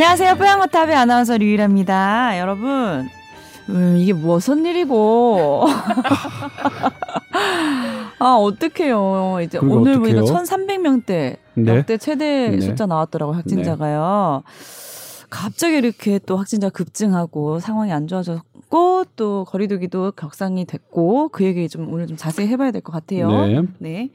안녕하세요. 뽀양거탑의 아나운서 류일합니다. 여러분, 음, 이게 무슨 일이고. 아, 어떡해요. 이제 오늘 어떡해요? 보니까 1,300명대 네? 역대 최대 네. 숫자 나왔더라고요, 확진자가요. 네. 갑자기 이렇게 또 확진자 급증하고 상황이 안 좋아졌고 또 거리두기도 격상이 됐고 그 얘기 좀 오늘 좀 자세히 해봐야 될 것 같아요. 네.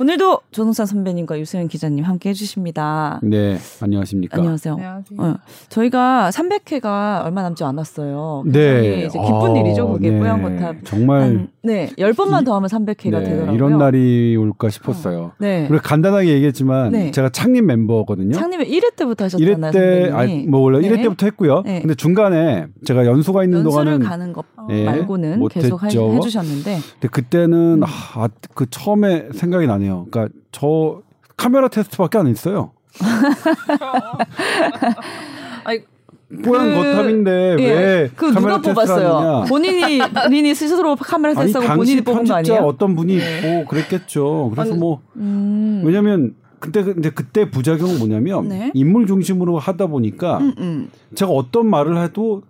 네. 오늘도 조동산 선배님과 유세현 기자님 함께 해주십니다. 네, 안녕하십니까. 안녕하세요. 안녕하세요. 어, 저희가 300회가 얼마 남지 않았어요. 네. 이제 기쁜 아, 일이죠, 그게 네. 뽀얀 거탑. 정말. 한, 네, 10번만 더 하면 300회가 네, 되더라고요. 이런 날이 올까 싶었어요. 어, 네. 그리고 간단하게 얘기했지만 네. 제가 창립 멤버거든요. 창립 1회 때부터 하셨잖아요. 1회 때, 아니, 뭐 원래 네. 1회 때부터 했고요. 네. 근데 중간에 제가 연수가 있는 동안은 가는 것 네, 말고는 계속 했죠. 해 주셨는데. 근데 그때는 음. 아, 그 처음에 생각이 나네요. 그러니까 저 카메라 테스트밖에 안 했어요. 아니, 뽀얀 그, 거탑인데 예, 왜그 누가 뽑았어요? 본인이 본인이 스스로 카메라 테스트하고 본인이 뽑은 거 아니에요? 어떤 분이 있고 그랬겠죠. 그래서 아니, 뭐 음. 왜냐면 근데 근데 그때 부작용은 뭐냐면 네? 인물 중심으로 하다 보니까 음, 음. 제가 어떤 말을 해도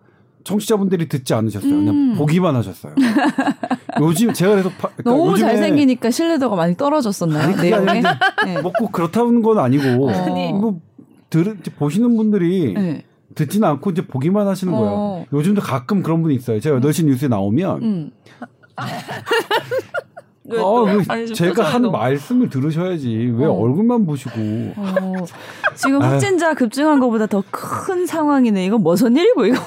청취자분들이 듣지 않으셨어요. 그냥 음. 보기만 하셨어요. 요즘 제가 그래서 파, 그러니까 너무 잘생기니까 신뢰도가 많이 떨어졌었나요? 아니, 내용에? 네. 먹고 그렇다는 건 아니고 어. 뭐 들, 보시는 분들이 네. 듣지는 않고 이제 보기만 하시는 거예요. 어. 요즘도 가끔 그런 분이 있어요. 제가 8시 뉴스에 나오면 음. 어, 왜 제가 한 말씀을 들으셔야지 왜 어. 얼굴만 보시고 어. 지금 확진자 급증한 것보다 더 큰 상황이네 이거 무슨 일이고 이거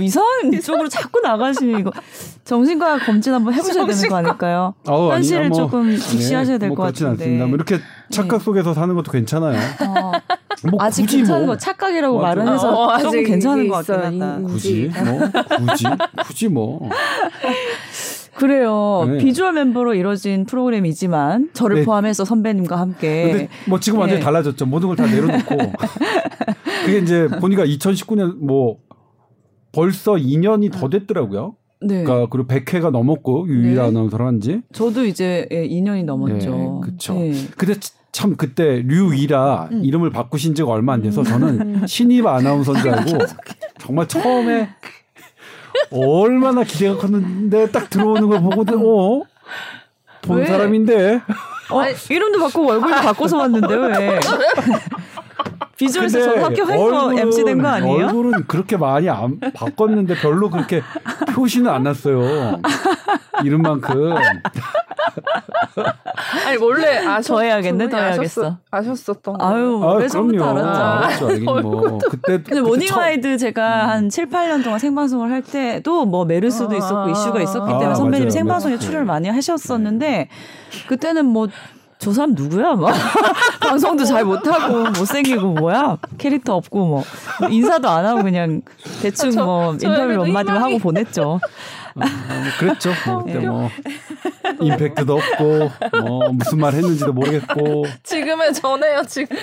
이상한 쪽으로 자꾸 나가시면 이거 정신과 검진 한번 해보셔야 되는 거 아닐까요? 어, 현실을 뭐, 조금 직시하셔야 될것 네, 뭐 같은데 않습니다. 뭐 이렇게 착각 네. 속에서 사는 것도 괜찮아요. 어. 뭐 아직 괜찮은 뭐. 거 착각이라고 맞아. 말은 해서 어, 조금 괜찮은 것 같긴 하다. 굳이 뭐 굳이 굳이 뭐 그래요. 네. 비주얼 멤버로 이루어진 프로그램이지만 저를 네. 포함해서 선배님과 함께. 뭐 지금 완전히 네. 달라졌죠. 모든 걸 다 내려놓고. 그게 이제 보니까 2019년 뭐 벌써 2년이 더 됐더라고요. 네. 그러니까 그리고 100회가 넘었고 유일한 네. 아나운서를 한지. 저도 이제 2년이 예, 넘었죠. 네, 그렇죠. 근데 참 그때 류이라 음. 이름을 바꾸신 지가 얼마 안 돼서 저는 음. 신입 아나운서인 줄 알고 정말 처음에 얼마나 기대가 컸는데 딱 들어오는 걸 보고도 어? 본 왜? 사람인데. 어, 이름도 바꾸고 얼굴도 바꿔서 왔는데 왜? 비주얼에서 저 합격해서 MC 된 거 아니에요? 얼굴은 그렇게 많이 안 바꿨는데 별로 그렇게 표시는 안 났어요. 이름만큼. 아니 원래 아저 해야겠네 더 해야겠어. 아셨었던 거. 아유 그래서부터 알았죠. 알았죠. 뭐 그때 근데 모닝와이드 제가 한 7, 8년 동안 생방송을 할 때도 뭐 메르스도 아~ 있었고 이슈가 있었기 때문에 아, 선배님 이 생방송에 출연을 많이 하셨었는데 그때는 뭐 저 사람 누구야? 막 방송도 잘 못하고 못생기고 뭐야? 캐릭터 없고 뭐 인사도 안 하고 그냥 대충 저, 뭐 인터뷰 몇 마디만 하고 보냈죠. 어, 뭐 그랬죠. 뭐, 그때 뭐 임팩트도 없고 뭐 무슨 말 했는지도 모르겠고. 지금은 전해요. 지금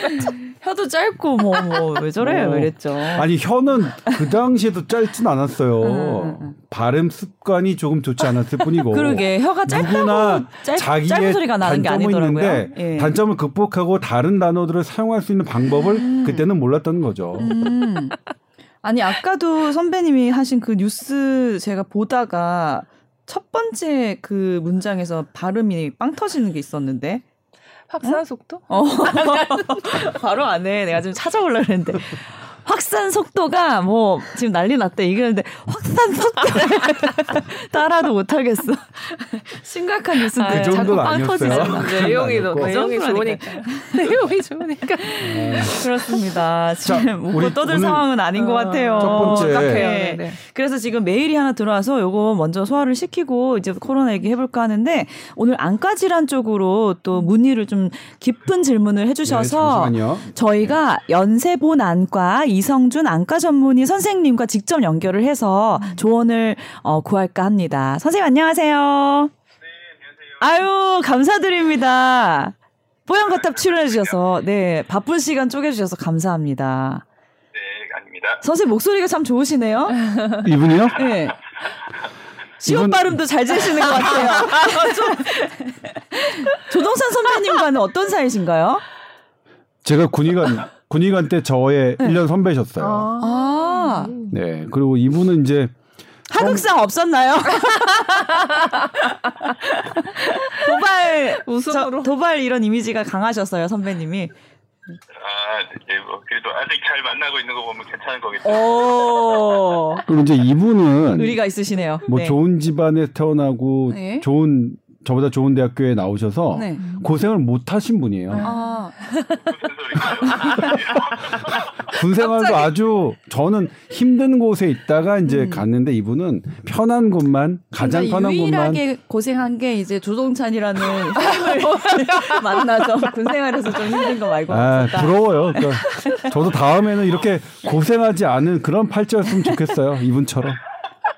혀도 짧고 뭐 뭐 왜 저래? 어. 이랬죠. 아니 혀는 그 당시에도 짧진 않았어요. 음, 음, 음. 발음 습관이 조금 좋지 않았을 뿐이고. 그러게 혀가 짧다고 짧, 자기의 소리가 나는 게 아니더라고요. 있는데 예. 단점을 극복하고 다른 단어들을 사용할 수 있는 방법을 음. 그때는 몰랐던 거죠. 음. 아니 아까도 선배님이 하신 그 뉴스 제가 보다가 첫 번째 그 문장에서 발음이 빵 터지는 게 있었는데 확산 속도? 어? 바로 안 해. 내가 좀 찾아보려고 했는데. 확산 속도가 뭐 지금 난리 났다 얘기하는데 확산 속도 따라도 못하겠어. 심각한 뉴스인데 그 자꾸 빵 터지잖아. 내용이 너 내용이 좋으니까 내용이 좋으니까 네. 그렇습니다. 지금 웃고 떠들 오늘, 상황은 아닌 어, 것 같아요. 첫 번째. 네. 네. 그래서 지금 메일이 하나 들어와서 요거 먼저 소화를 시키고 이제 코로나 얘기 해볼까 하는데 오늘 안과 질환 쪽으로 또 문의를 좀 깊은 질문을 해주셔서 네, 저희가 연세본 안과 이 성준 안과 전문의 선생님과 직접 연결을 해서 음. 조언을 어, 구할까 합니다. 선생님 안녕하세요. 네, 안녕하세요. 아유, 감사드립니다. 뽀얀거탑 출연해 주셔서 네, 바쁜 시간 쪼개 주셔서 감사합니다. 네, 아닙니다. 선생님 목소리가 참 좋으시네요. 이분이요? 네. 시옷 이분... 발음도 잘 지시는 것 같아요. 조동산 선배님과는 어떤 사이신가요? 제가 군의관 군의관 때 저의 네. 1년 선배셨어요. 아. 네. 그리고 이분은 이제 하극상 없었나요? 도발 웃음으로 도발 이런 이미지가 강하셨어요 선배님이. 아, 네, 뭐 그래도 아직 잘 만나고 있는 거 보면 괜찮은 거겠죠. 오. 그럼 이제 이분은 의리가 있으시네요. 뭐 네. 좋은 집안에 태어나고 네. 좋은 저보다 좋은 대학교에 나오셔서 네. 고생을 못 하신 분이에요. 아. 군 생활도 아주 저는 힘든 곳에 있다가 이제 음. 갔는데 이분은 편한 곳만 가장 그러니까 편한 유일하게 곳만 유일하게 고생한 게 이제 조동찬이라는 만나서 군 생활에서 좀 힘든 거 말고 아, 부러워요. 그러니까 저도 다음에는 이렇게 고생하지 않은 그런 팔자였으면 좋겠어요. 이분처럼.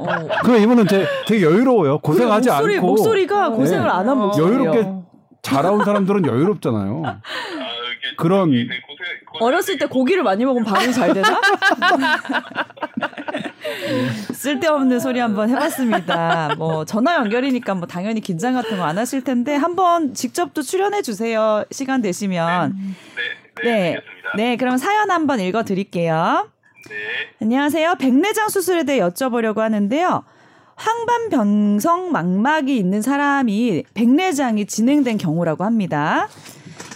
어. 그 이분은 되게, 되게 여유로워요. 고생하지 목소리, 않고 목소리가 네. 고생을 안 한 목소리 여유롭게 자라온 사람들은 여유롭잖아요. 아, 그런 어렸을 때 고기를 많이 먹으면 발음이 잘 되나? 쓸데없는 소리 한번 해봤습니다. 뭐 전화 연결이니까 뭐 당연히 긴장 같은 거 안 하실 텐데 한번 직접 또 출연해 주세요. 시간 되시면. 네, 네, 네, 네, 그럼 사연 한번 읽어 드릴게요. 네. 안녕하세요. 백내장 수술에 대해 여쭤보려고 하는데요. 황반변성 망막이 있는 사람이 백내장이 진행된 경우라고 합니다.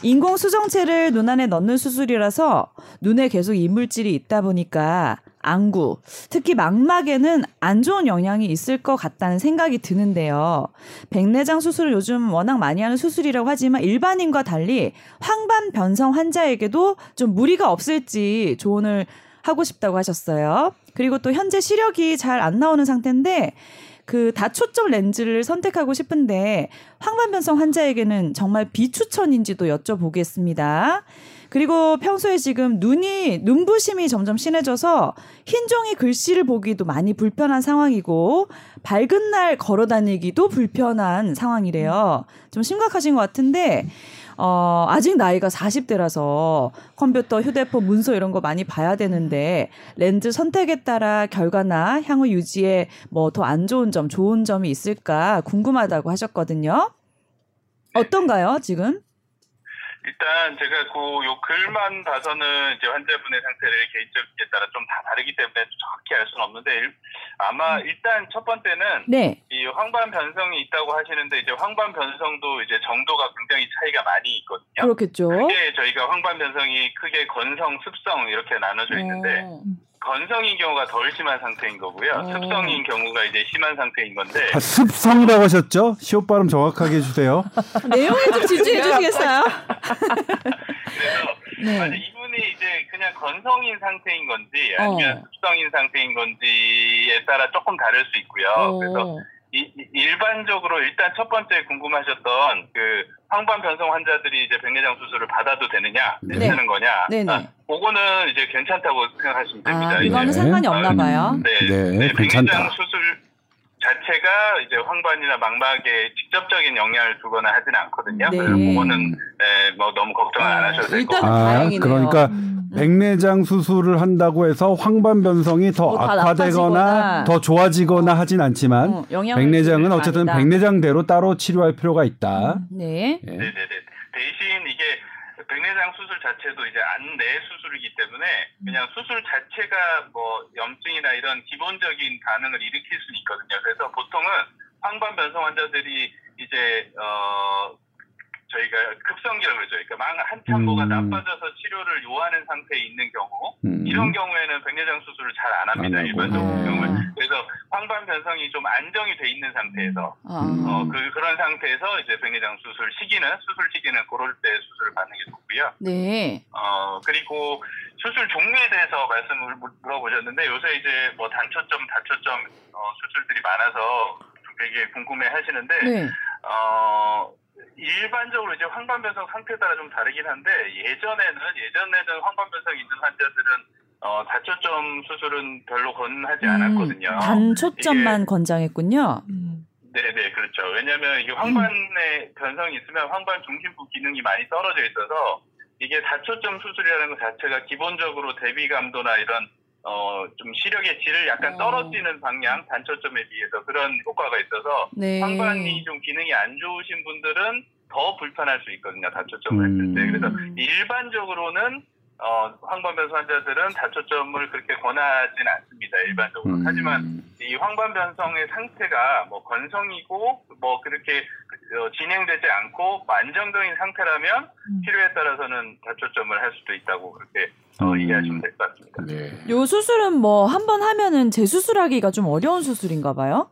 인공 수정체를 눈 안에 넣는 수술이라서 눈에 계속 이물질이 있다 보니까 안구, 특히 망막에는 안 좋은 영향이 있을 것 같다는 생각이 드는데요. 백내장 수술을 요즘 워낙 많이 하는 수술이라고 하지만 일반인과 달리 황반 변성 환자에게도 좀 무리가 없을지 조언을 하고 싶다고 하셨어요. 그리고 또 현재 시력이 잘 안 나오는 상태인데 그 다초점 렌즈를 선택하고 싶은데 황반변성 환자에게는 정말 비추천인지도 여쭤보겠습니다. 그리고 평소에 지금 눈이 눈부심이 점점 심해져서 흰 종이 글씨를 보기도 많이 불편한 상황이고 밝은 날 걸어 다니기도 불편한 상황이래요. 좀 심각하신 것 같은데 어, 아직 나이가 40대라서 컴퓨터, 휴대폰, 문서 이런 거 많이 봐야 되는데 렌즈 선택에 따라 결과나 향후 유지에 뭐 더 안 좋은 점, 좋은 점이 있을까 궁금하다고 하셨거든요. 어떤가요, 지금? 일단 제가 그 요 글만 봐서는 이제 환자분의 상태를 개인적에 따라 좀 다 다르기 때문에 정확히 알 수는 없는데 아마 음. 일단 첫 번째는 네. 이 황반 변성이 있다고 하시는데 이제 황반 변성도 이제 정도가 굉장히 차이가 많이 있거든요. 그렇겠죠. 크게 저희가 황반 변성이 크게 건성, 습성 이렇게 나눠져 있는데 오. 어. 건성인 경우가 덜 심한 상태인 거고요. 오. 어. 습성인 경우가 이제 심한 상태인 건데. 아, 습성이라고 하셨죠? 시옷 발음 정확하게 해주세요. 내용에 좀 집중해 주시겠어요? 그래서 네. 아니, 이분이 이제 그냥 건성인 상태인 건지 아니면 어. 습성인 상태인 건지에 따라 조금 다를 수 있고요. 오. 그래서 이, 일반적으로 일단 첫 번째 궁금하셨던 그 황반 변성 환자들이 이제 백내장 수술을 받아도 되느냐, 네. 괜찮은 거냐. 네네. 아, 그거는 이제 괜찮다고 생각하시면 됩니다. 아, 이거는 상관이 없나 봐요. 네, 네, 네 백내장 수술 자체가 이제 황반이나 망막에 직접적인 영향을 주거나 하지는 않거든요. 네. 그거는 네, 뭐 너무 걱정 안 아, 하셔도 될 것 같아요. 아, 그러니까 음. 백내장 수술을 한다고 해서 황반 변성이 더 뭐 악화되거나 더 좋아지거나 하진 않지만 어, 백내장은 어쨌든 아니다. 백내장대로 따로 치료할 필요가 있다. 음, 네. 네. 네, 네, 대신 이게 백내장 수술 자체도 이제 안내 수술이기 때문에 그냥 수술 자체가 뭐 염증이나 이런 기본적인 반응을 일으킬 수는 있거든요. 그래서 보통은 황반 변성 환자들이 이제 어 저희가 급성기라고 그러죠. 그러니까 망 한참 음. 뭐가 나빠져서 치료를 요하는 상태에 있는 경우 음. 이런 경우에는 백내장 수술을 잘 안 합니다. 안 일반적으로 음. 경우에. 그래서 황반 변성이 좀 안정이 돼 있는 상태에서 아. 어, 그 그런 상태에서 이제 백내장 수술 시기는 수술 시기는 그럴 때 수술을 받는 게 좋고요. 네. 어 그리고 수술 종류에 대해서 말씀을 물어보셨는데 요새 이제 뭐 단초점, 다초점 어, 수술들이 많아서 되게 궁금해 하시는데 네. 어 일반적으로 이제 황반변성 상태에 따라 좀 다르긴 한데 예전에는 예전에는 황반변성 있는 환자들은 어 다초점 수술은 별로 권하지 음, 않았거든요. 단초점만 이게, 권장했군요. 음. 네네 그렇죠. 왜냐하면 이게 황반에 음. 변성이 있으면 황반 중심부 기능이 많이 떨어져 있어서 이게 다초점 수술이라는 것 자체가 기본적으로 대비 감도나 이런 어, 좀 시력의 질을 약간 어. 떨어지는 방향, 단초점에 비해서 그런 효과가 있어서 네. 황반이 좀 기능이 안 좋으신 분들은 더 불편할 수 있거든요. 단초점을 음. 했을 때. 그래서 일반적으로는 어, 황반변성 환자들은 다초점을 그렇게 권하지는 않습니다. 일반적으로. 음. 하지만 이 황반변성의 상태가 뭐 건성이고 뭐 그렇게 어, 진행되지 않고 안정적인 상태라면 음. 필요에 따라서는 다초점을 할 수도 있다고 그렇게 어, 음. 이해하시면 될 것 같습니다. 네. 요 수술은 뭐 한 번 하면은 재수술하기가 좀 어려운 수술인가 봐요?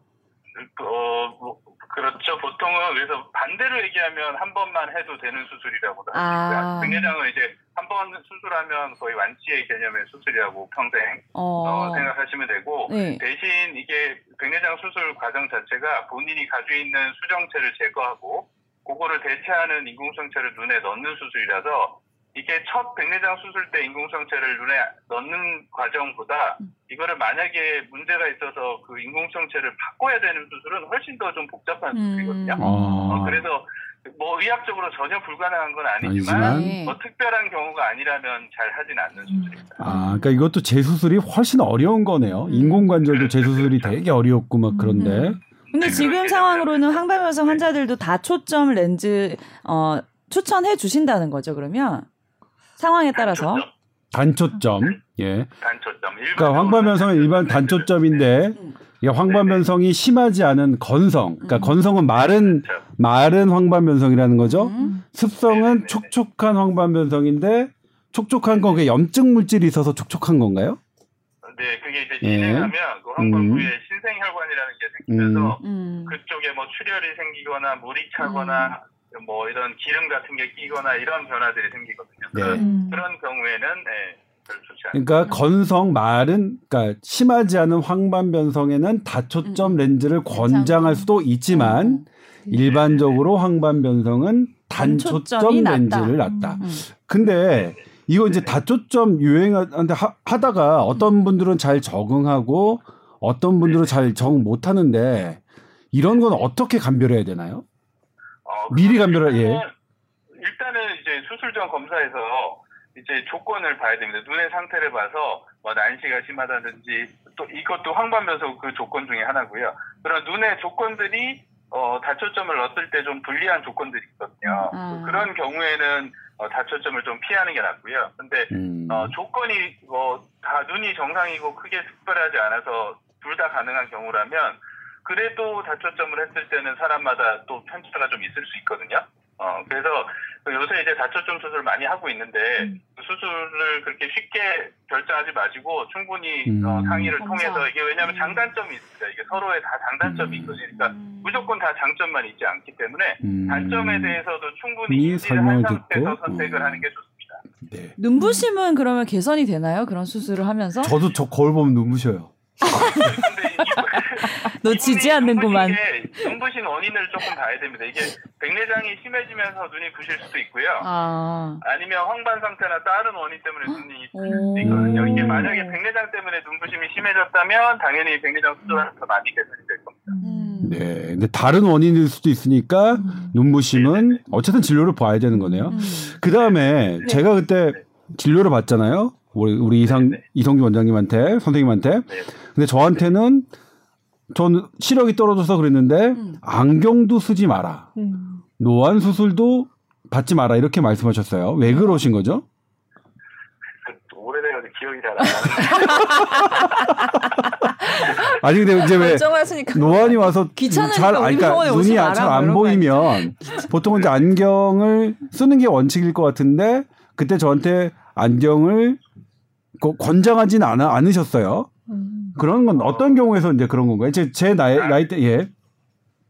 어, 뭐, 그렇죠. 보통은 그래서 반대로 얘기하면 한 번만 해도 되는 수술이라고 아. 백내장은 이제 한 번 수술하면 거의 완치의 개념의 수술이라고 평생 어. 어, 생각하시면 되고 네. 대신 이게 백내장 수술 과정 자체가 본인이 가지고 있는 수정체를 제거하고 그거를 대체하는 인공성체를 눈에 넣는 수술이라서 이게 첫 백내장 수술 때 인공성체를 눈에 넣는 과정보다 이거를 만약에 문제가 있어서 그 인공성체를 바꿔야 되는 수술은 훨씬 더 좀 복잡한 음. 수술이거든요. 아. 어, 그래서 뭐 의학적으로 전혀 불가능한 건 아니지만, 아니지만 뭐 특별한 경우가 아니라면 잘 하진 않는 수술입니다. 아, 그러니까 이것도 재수술이 훨씬 어려운 거네요. 음. 인공관절도 재수술이 되게 어렵고 막 그런데. 음. 근데 지금 상황으로는 항발면성 환자들도 다 초점 렌즈 어 추천해 주신다는 거죠, 그러면? 상황에 따라서 단초점. 예. 단초점. 그러니까 황반변성은 일반 단초점인데 이게 황반변성이 심하지 않은 건성. 그러니까 음. 건성은 마른 그렇죠. 마른 황반변성이라는 거죠. 음. 습성은 촉촉한 황반변성인데 촉촉한 건 그게 염증 물질이 있어서 촉촉한 건가요? 네, 그게 이제 진행하면 예. 그 황반부에 음. 신생혈관이라는 게 생기면서 음. 그쪽에 뭐 출혈이 생기거나 물이 차거나 뭐 이런 기름 같은 게 끼거나 이런 변화들이 생기거든요. 네. 그런, 음. 그런 경우에는 네, 그러니까 건성 말은 그러니까 심하지 않은 황반 변성에는 다초점 음. 렌즈를 권장할 수도 있지만 음. 일반적으로 황반 변성은 단초점 렌즈를 놨다. 음. 근데 이거 이제 다초점 유행하는데 하다가 어떤 분들은 잘 적응하고 어떤 분들은 잘 적응 못 하는데 이런 건 어떻게 감별해야 되나요? 어, 미리 감별을 예. 일단은 이제 수술 전 검사에서 이제 조건을 봐야 됩니다. 눈의 상태를 봐서 뭐 난시가 심하다든지 또 이것도 황반변소 그 조건 중에 하나고요. 그런 눈의 조건들이 어, 다초점을 넣었을 때 좀 불리한 조건들이 있거든요. 음. 그런 경우에는 어, 다초점을 좀 피하는 게 낫고요. 근데 음. 어, 조건이 뭐 다 눈이 정상이고 크게 특별하지 않아서 둘 다 가능한 경우라면 그래도 다초점을 했을 때는 사람마다 또 편차가 좀 있을 수 있거든요. 어, 그래서 그 요새 이제 다초점 수술을 많이 하고 있는데 음. 그 수술을 그렇게 쉽게 결정하지 마시고 충분히 음. 어, 상의를 검사. 통해서 이게 왜냐하면 음. 장단점이 있습니다. 이게 서로의 다 장단점이 음. 있거든요. 그러니까 음. 무조건 다 장점만 있지 않기 때문에 음. 단점에 대해서도 충분히 인지를 한 상태에서 듣고. 선택을 하는 게 좋습니다. 네. 눈부심은 그러면 개선이 되나요? 그런 수술을 하면서? 저도 저 거울 보면 눈부셔요. 놓치지 않는구만. 눈부신 원인을 조금 봐야 됩니다. 이게 백내장이 심해지면서 눈이 부실 수도 있고요. 아. 니면 황반 상태나 다른 원인 때문에 눈이 부실 수도 있거든요. 이게 만약에 백내장 때문에 눈부심이 심해졌다면 당연히 백내장 수술을 더 많이 개선이 될 겁니다. 음. 네. 근데 다른 원인일 수도 있으니까 음. 눈부심은 네네. 어쨌든 진료를 봐야 되는 거네요. 음. 그 다음에 네. 제가 그때 진료를 받잖아요. 우리, 우리 이상, 이성규 원장님한테, 선생님한테. 네. 근데 저한테는 전 시력이 떨어져서 그랬는데 음. 안경도 쓰지 마라. 음. 노안 수술도 받지 마라 이렇게 말씀하셨어요. 왜 그러신 거죠? 오래돼서 기억이 잘 안 나요. 아니 근데 이제 왜 노안이 와서 잘 그러니까 눈이 잘 안 보이면 보통은 이제 안경을 쓰는 게 원칙일 것 같은데 그때 저한테 안경을 권장하진 않아, 않으셨어요. 음. 그런 건 어떤 경우에서 이제 그런 건가요? 제, 제 나이, 아, 나이 때, 예.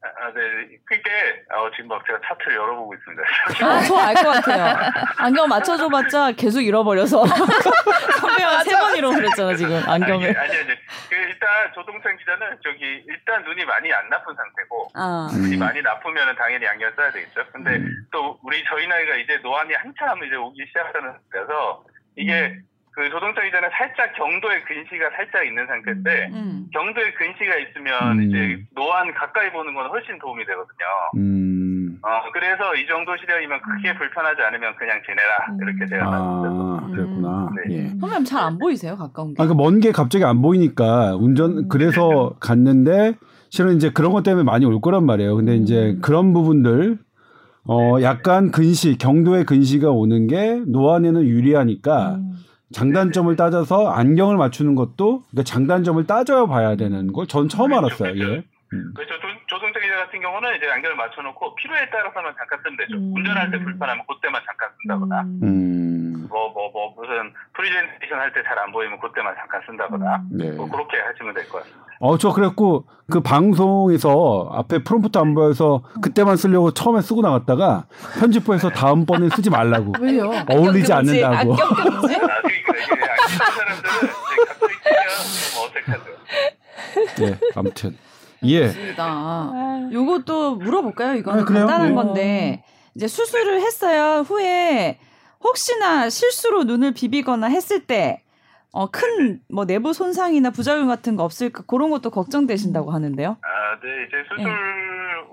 아, 네. 그게, 어, 지금 막 제가 차트를 열어보고 있습니다. 아, 저 알 것 같아요. 안경 맞춰줘봤자 계속 잃어버려서. 선배가 세번 잃어버렸잖아, 지금, 안경을. 아니, 아니, 아니. 그, 일단, 조동찬 기자는 저기, 일단 눈이 많이 안 나쁜 상태고, 아. 눈이 많이 나쁘면 당연히 안경 써야 되겠죠. 근데 음. 또, 우리 저희 나이가 이제 노안이 한참 이제 오기 시작하는 데서, 이게, 음. 그 조동철 기자는 살짝 경도에 근시가 살짝 있는 상태인데 음. 음. 경도에 근시가 있으면 음. 이제 노안 가까이 보는 건 훨씬 도움이 되거든요. 음. 어 그래서 이 정도 시력이면 크게 음. 불편하지 않으면 그냥 지내라 음. 이렇게 제가 아, 그랬구나. 네. 예. 선배님 잘 안 보이세요 가까운 게? 아, 그먼 게 갑자기 안 보이니까 운전 그래서 갔는데 실은 이제 그런 것 때문에 많이 올 거란 말이에요. 근데 이제 그런 부분들 어 약간 근시 경도의 근시가 오는 게 노안에는 유리하니까 음. 장단점을 따져서 안경을 맞추는 것도 그러니까 장단점을 따져야 봐야 되는 걸 전 처음 그렇죠, 알았어요. 그렇죠. 예. 음. 그렇죠. 조성태 기자 같은 경우는 이제 안경을 맞춰놓고 필요에 따라서만 잠깐 쓰면 되죠. 음. 운전할 때 불편하면 그때만 잠깐 쓴다거나. 음. 뭐, 뭐, 뭐, 무슨 프리젠테이션 할 때 잘 안 보이면 그때만 잠깐 쓴다거나. 음. 네. 뭐 그렇게 하시면 될 것 같습니다. 어, 저 그랬고 그 방송에서 앞에 프롬프트 안 보여서 그때만 쓰려고 처음에 쓰고 나갔다가 편집부에서 다음번에 쓰지 말라고. 왜요? 어울리지 않는다고. 안경 사람들은 이제 갑자기 쓰면 어색하죠. 네, 아무튼. 예. 맞습니다. 요것도 물어볼까요? 이거는 아, 간단한 네. 건데 이제 수술을 했어요. 후에 혹시나 실수로 눈을 비비거나 했을 때 어, 큰, 뭐, 내부 손상이나 부작용 같은 거 없을까, 그런 것도 걱정되신다고 하는데요. 아, 네, 이제 수술 네.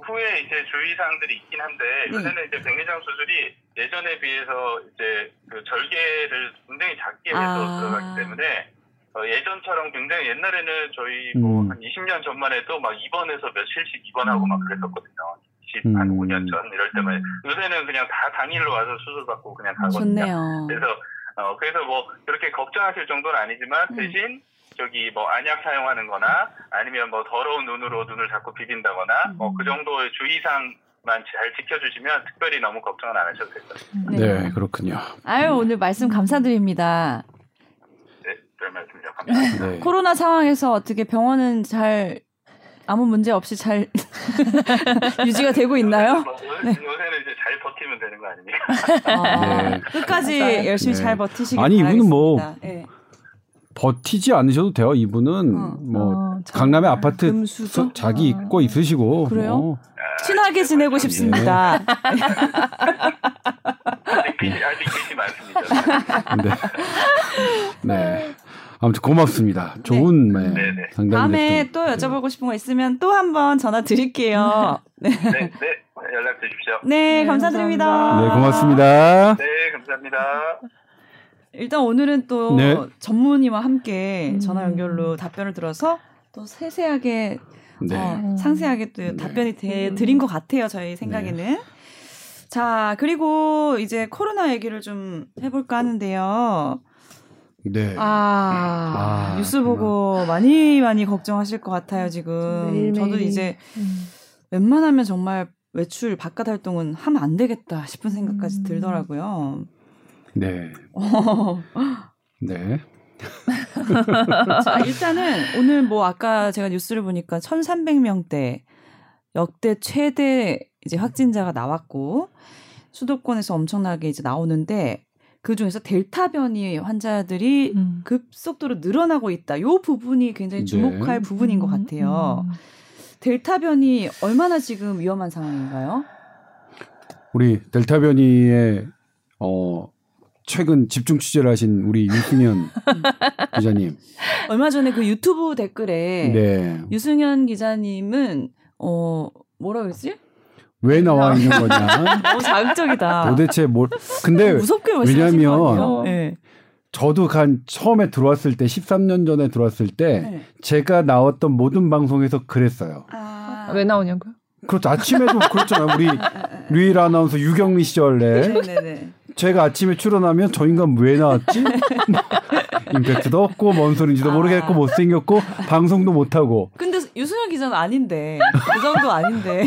후에 이제 주의사항들이 있긴 한데, 네. 요새는 이제 백내장 수술이 예전에 비해서 이제 그 절개를 굉장히 작게 해서 아. 들어가기 때문에, 어, 예전처럼 굉장히 옛날에는 저희 뭐 음. 한 20년 전만 해도 막 입원해서 며칠씩 입원하고 막 음. 그랬었거든요. 10, 한 5년 전 이럴 때만 음. 요새는 그냥 다 당일로 와서 수술 받고 그냥 가거든요. 좋네요. 그래서 어 그래서 뭐 그렇게 걱정하실 정도는 아니지만 음. 대신 저기 뭐 안약 사용하는 거나 아니면 뭐 더러운 눈으로 눈을 자꾸 비빈다거나 뭐 그 정도의 주의사항 만 잘 지켜주시면 특별히 너무 걱정은 안 하셔도 될 것 같습니다. 네. 네, 그렇군요. 아유, 오늘 말씀 감사드립니다. 별 말씀이요. 감사합니다. 네. 코로나 상황에서 어떻게 병원은 잘 아무 문제 없이 잘 유지가 되고 있나요? 뭐, 네. 요새는 이제 잘 버티면 되는 거 아닙니까? 아, 네. 끝까지 열심히 네. 잘 버티시길 아니 이분은 뭐 네. 버티지 않으셔도 돼요. 이분은 어. 뭐 어, 강남에 아파트 금수저? 자기 있고 있으시고 그래요? 뭐. 친하게 지내고 싶습니다. 아직 빛이 많습니다. 네. 네. 아무튼 고맙습니다. 좋은 네. 네, 네. 상담. 다음에 또 여쭤보고 싶은 거 있으면 또 한번 전화 드릴게요. 네. 네, 네. 연락 주십시오. 네, 감사드립니다. 네, 고맙습니다. 네, 감사합니다. 일단 오늘은 또 네. 전문의와 함께 전화 연결로 답변을 들어서 또 세세하게 네. 어, 상세하게 또 네. 답변이 돼, 드린 것 같아요. 저희 생각에는. 네. 자, 그리고 이제 코로나 얘기를 좀 해볼까 하는데요. 네. 아, 아 뉴스 보고 많이 많이 걱정하실 것 같아요, 지금. 매일매일. 저도 이제 음. 웬만하면 정말 외출 바깥 활동은 하면 안 되겠다 싶은 생각까지 음. 들더라고요. 네. 네. 자, 일단은 오늘 뭐 아까 제가 뉴스를 보니까 1,300명대 역대 최대 이제 확진자가 나왔고 수도권에서 엄청나게 이제 나오는데 그 중에서 델타 변이 환자들이 음. 급속도로 늘어나고 있다. 요 부분이 굉장히 주목할 네. 부분인 것 같아요. 음. 델타 변이 얼마나 지금 위험한 상황인가요? 우리 델타 변이의 어 최근 집중 취재를 하신 우리 유승현 기자님. 얼마 전에 그 유튜브 댓글에 네. 유승현 기자님은 어 뭐라 그랬지? 왜 나와 있는 거냐? 너무 자극적이다. 도대체 뭘? 근데 무섭게 왜냐면 네. 저도 간 처음에 들어왔을 때 13년 전에 들어왔을 때 네. 제가 나왔던 모든 방송에서 그랬어요. 아, 왜 나오냐고요? 그렇죠. 아침에도 그렇잖아요. 우리 류일 아나운서 유경미 시절에 네네네. 제가 아침에 출연하면 저 인간 왜 나왔지? 임팩트도 없고 뭔 소린지도 아. 모르겠고 못생겼고 방송도 못하고. 근데 유승현 기자는 아닌데 그 정도 아닌데.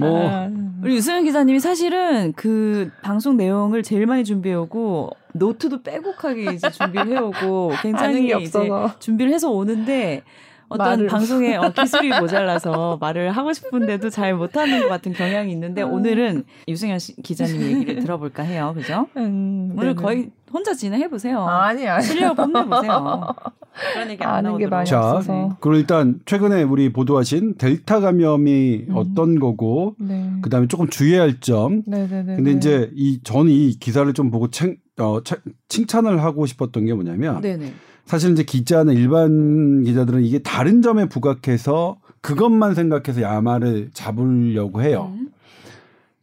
뭐 아, 우리 유승현 기자님이 사실은 그 방송 내용을 제일 많이 준비해오고 노트도 빼곡하게 이제 준비를 해오고 굉장히 이제 준비를 해서 오는데 어떤 말을. 방송에 어, 기술이 모자라서 말을 하고 싶은데도 잘 못하는 것 같은 경향이 있는데 음. 오늘은 유승현 기자님 얘기를 들어볼까 해요. 그죠? 음, 오늘 거의 혼자 진행해 보세요. 아니 아니. 실력 뽐내 보세요. 그런 얘기 안 하는 게 많이 자, 없어서. 그럼 일단 최근에 우리 보도하신 델타 감염이 음. 어떤 거고, 네. 그다음에 조금 주의할 점. 네네네. 근데 이제 이 저는 이 기사를 좀 보고 칭, 어, 칭찬을 하고 싶었던 게 뭐냐면. 네네. 사실 이제 기자는 일반 기자들은 이게 다른 점에 부각해서 그것만 생각해서 야마를 잡으려고 해요. 음.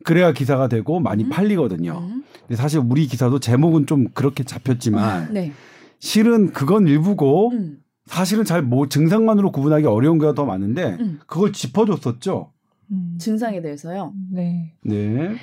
그래야 기사가 되고 많이 음. 팔리거든요. 음. 근데 사실 우리 기사도 제목은 좀 그렇게 잡혔지만 네. 실은 그건 일부고 음. 사실은 잘 뭐 증상만으로 구분하기 어려운 게더 많은데 음. 그걸 짚어줬었죠. 음. 증상에 대해서요. 네. 네.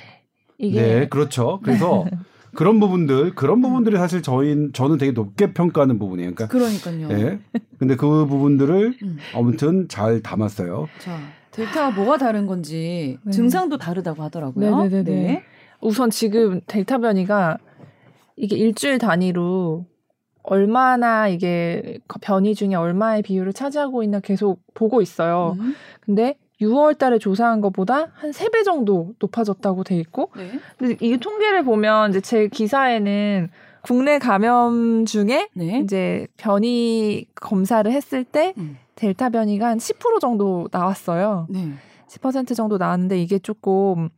이게 네, 그렇죠. 그래서 그런 부분들 그런 부분들이 사실 저희 저는 되게 높게 평가하는 부분이에요. 그러니까 그러니까요. 네. 근데 그 부분들을 음. 아무튼 잘 담았어요. 자, 델타가 뭐가 다른 건지 네. 증상도 다르다고 하더라고요. 네네네. 네. 우선 지금 델타 변이가 이게 일주일 단위로 얼마나 이게 변이 중에 얼마의 비율을 차지하고 있나 계속 보고 있어요. 음. 근데 6월 달에 조사한 것보다 한 3배 정도 높아졌다고 돼 있고. 네. 근데 이 통계를 보면 이제 제 기사에는 국내 감염 중에 네. 이제 변이 검사를 했을 때 음. 델타 변이가 한 10% 정도 나왔어요. 네. 10% 정도 나왔는데 이게 조금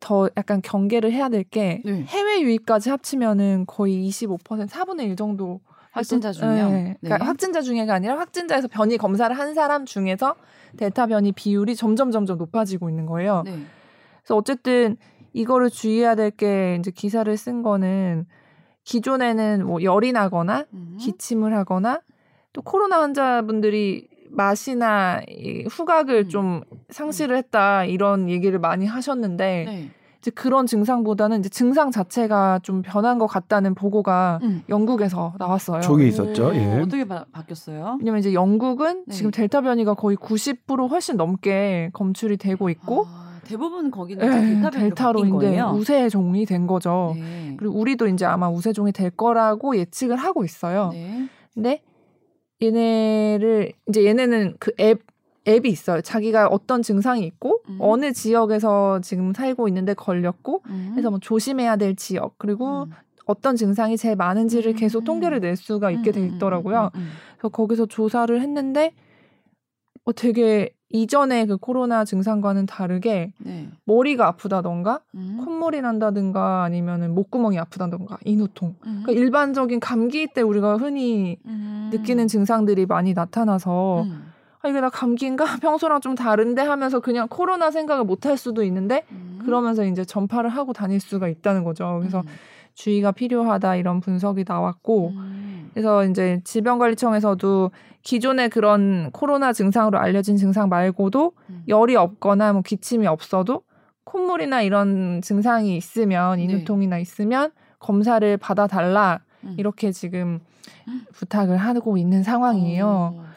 더 약간 경계를 해야 될게 네. 해외 유입까지 합치면은 거의 25% 4분의 1 정도 확진자 중에요. 네. 그러니까 네. 확진자 중에가 아니라 확진자에서 변이 검사를 한 사람 중에서 델타 변이 비율이 점점 점점 높아지고 있는 거예요. 네. 그래서 어쨌든 이거를 주의해야 될 게 이제 기사를 쓴 거는 기존에는 뭐 열이 나거나 음. 기침을 하거나 또 코로나 환자분들이 맛이나 이 후각을 음. 좀 상실을 했다 이런 얘기를 많이 하셨는데 네. 이제 그런 증상보다는 이제 증상 자체가 좀 변한 것 같다는 보고가 음. 영국에서 나왔어요. 저기 있었죠. 예. 어떻게 바, 뀌었어요 왜냐면 이제 영국은 네. 지금 델타 변이가 거의 90% 훨씬 넘게 검출이 되고 있고 아, 대부분 거기는 네, 델타 델타로 이제 우세 종이 된 거죠. 네. 그리고 우리도 이제 아마 우세 종이 될 거라고 예측을 하고 있어요. 네. 근데 얘네를 이제 얘네는 그 앱 앱이 있어요. 자기가 어떤 증상이 있고 음. 어느 지역에서 지금 살고 있는데 걸렸고 음. 해서 뭐 조심해야 될 지역 그리고 음. 어떤 증상이 제일 많은지를 계속 음. 통계를 낼 수가 있게 돼 음, 음, 있더라고요. 그래서 거기서 조사를 했는데 어 되게 이전에 그 코로나 증상과는 다르게 네. 머리가 아프다던가 콧물이 난다든가 아니면은 목구멍이 아프다던가 인후통 그러니까 일반적인 감기 때 우리가 흔히 느끼는 증상들이 많이 나타나서 아, 이게 나 감기인가? 평소랑 좀 다른데 하면서 그냥 코로나 생각을 못 할 수도 있는데 음. 그러면서 이제 전파를 하고 다닐 수가 있다는 거죠. 그래서 음. 주의가 필요하다 이런 분석이 나왔고 음. 그래서 이제 질병관리청에서도 기존의 그런 코로나 증상으로 알려진 증상 말고도 음. 열이 없거나 뭐 기침이 없어도 콧물이나 이런 증상이 있으면 네. 인후통이나 네. 있으면 검사를 받아달라 음. 이렇게 지금 음. 부탁을 하고 있는 상황이에요. 어.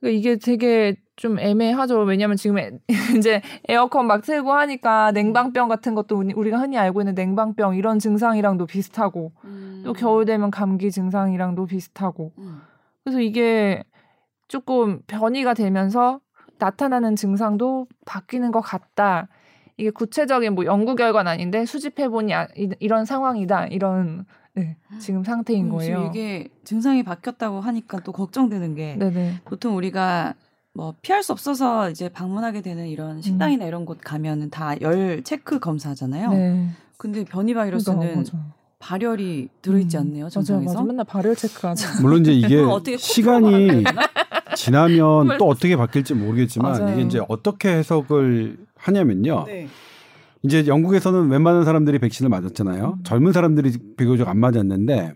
그러니까 이게 되게 좀 애매하죠. 왜냐면 지금 이제 에어컨 막 틀고 하니까 냉방병 같은 것도 우리가 흔히 알고 있는 냉방병 이런 증상이랑도 비슷하고 음. 또 겨울 되면 감기 증상이랑도 비슷하고 음. 그래서 이게 조금 변이가 되면서 나타나는 증상도 바뀌는 것 같다. 이게 구체적인 뭐 연구 결과는 아닌데 수집해 보니 아, 이런 상황이다. 이런 네, 지금 상태인 거예요. 지금 이게 증상이 바뀌었다고 하니까 또 걱정되는 게 네네. 보통 우리가 뭐 피할 수 없어서 이제 방문하게 되는 이런 식당이나 음. 이런 곳 가면은 다 열 체크 검사하잖아요. 네. 근데 변이 바이러스는 그러니까, 발열이 들어있지 음. 않네요. 정상에서 맞아, 맞아. 맨날 발열 체크하죠. 물론 이제 이게 시간이 지나면 또 어떻게 바뀔지 모르겠지만 맞아요. 이게 이제 어떻게 해석을 하냐면요. 네. 이제 영국에서는 웬만한 사람들이 백신을 맞았잖아요. 음. 젊은 사람들이 비교적 안 맞았는데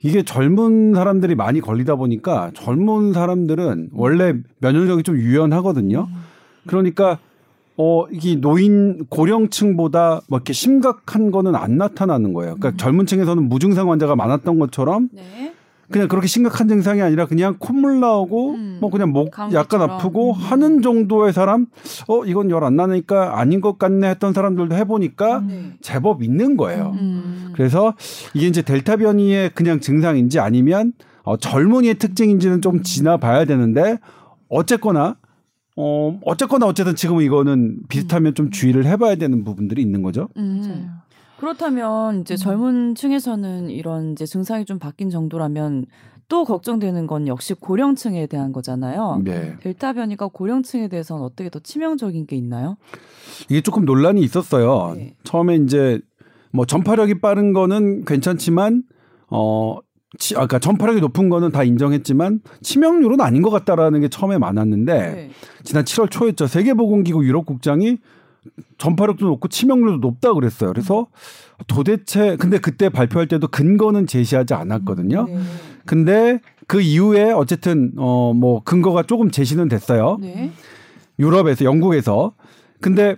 이게 젊은 사람들이 많이 걸리다 보니까 젊은 사람들은 원래 면역력이 좀 유연하거든요. 음. 그러니까 어, 이게 노인 고령층보다 뭐 이렇게 심각한 거는 안 나타나는 거예요. 그러니까 음. 젊은 층에서는 무증상 환자가 많았던 것처럼 네. 그냥 그렇게 심각한 증상이 아니라 그냥 콧물 나오고 음, 뭐 그냥 목 약간 아프고 음. 하는 정도의 사람 어 이건 열 안 나니까 아닌 것 같네 했던 사람들도 해보니까 네. 제법 있는 거예요. 음. 그래서 이게 이제 델타 변이의 그냥 증상인지 아니면 어, 젊은이의 특징인지는 좀 지나봐야 되는데 어쨌거나 어 어쨌거나 어쨌든 지금 이거는 비슷하면 좀 주의를 해봐야 되는 부분들이 있는 거죠. 음. 그렇다면 이제 음. 젊은 층에서는 이런 이제 증상이 좀 바뀐 정도라면 또 걱정되는 건 역시 고령층에 대한 거잖아요. 네. 델타 변이가 고령층에 대해서는 어떻게 더 치명적인 게 있나요? 이게 조금 논란이 있었어요. 네. 처음에 이제 뭐 전파력이 빠른 거는 괜찮지만 어 치, 아까 그러니까 전파력이 높은 거는 다 인정했지만 치명률은 아닌 것 같다라는 게 처음에 많았는데 네. 지난 7월 초였죠. 세계보건기구 유럽 국장이 전파력도 높고 치명률도 높다 그랬어요. 그래서 도대체 근데 그때 발표할 때도 근거는 제시하지 않았거든요. 네. 근데 그 이후에 어쨌든 어 뭐 근거가 조금 제시는 됐어요. 네. 유럽에서 영국에서 근데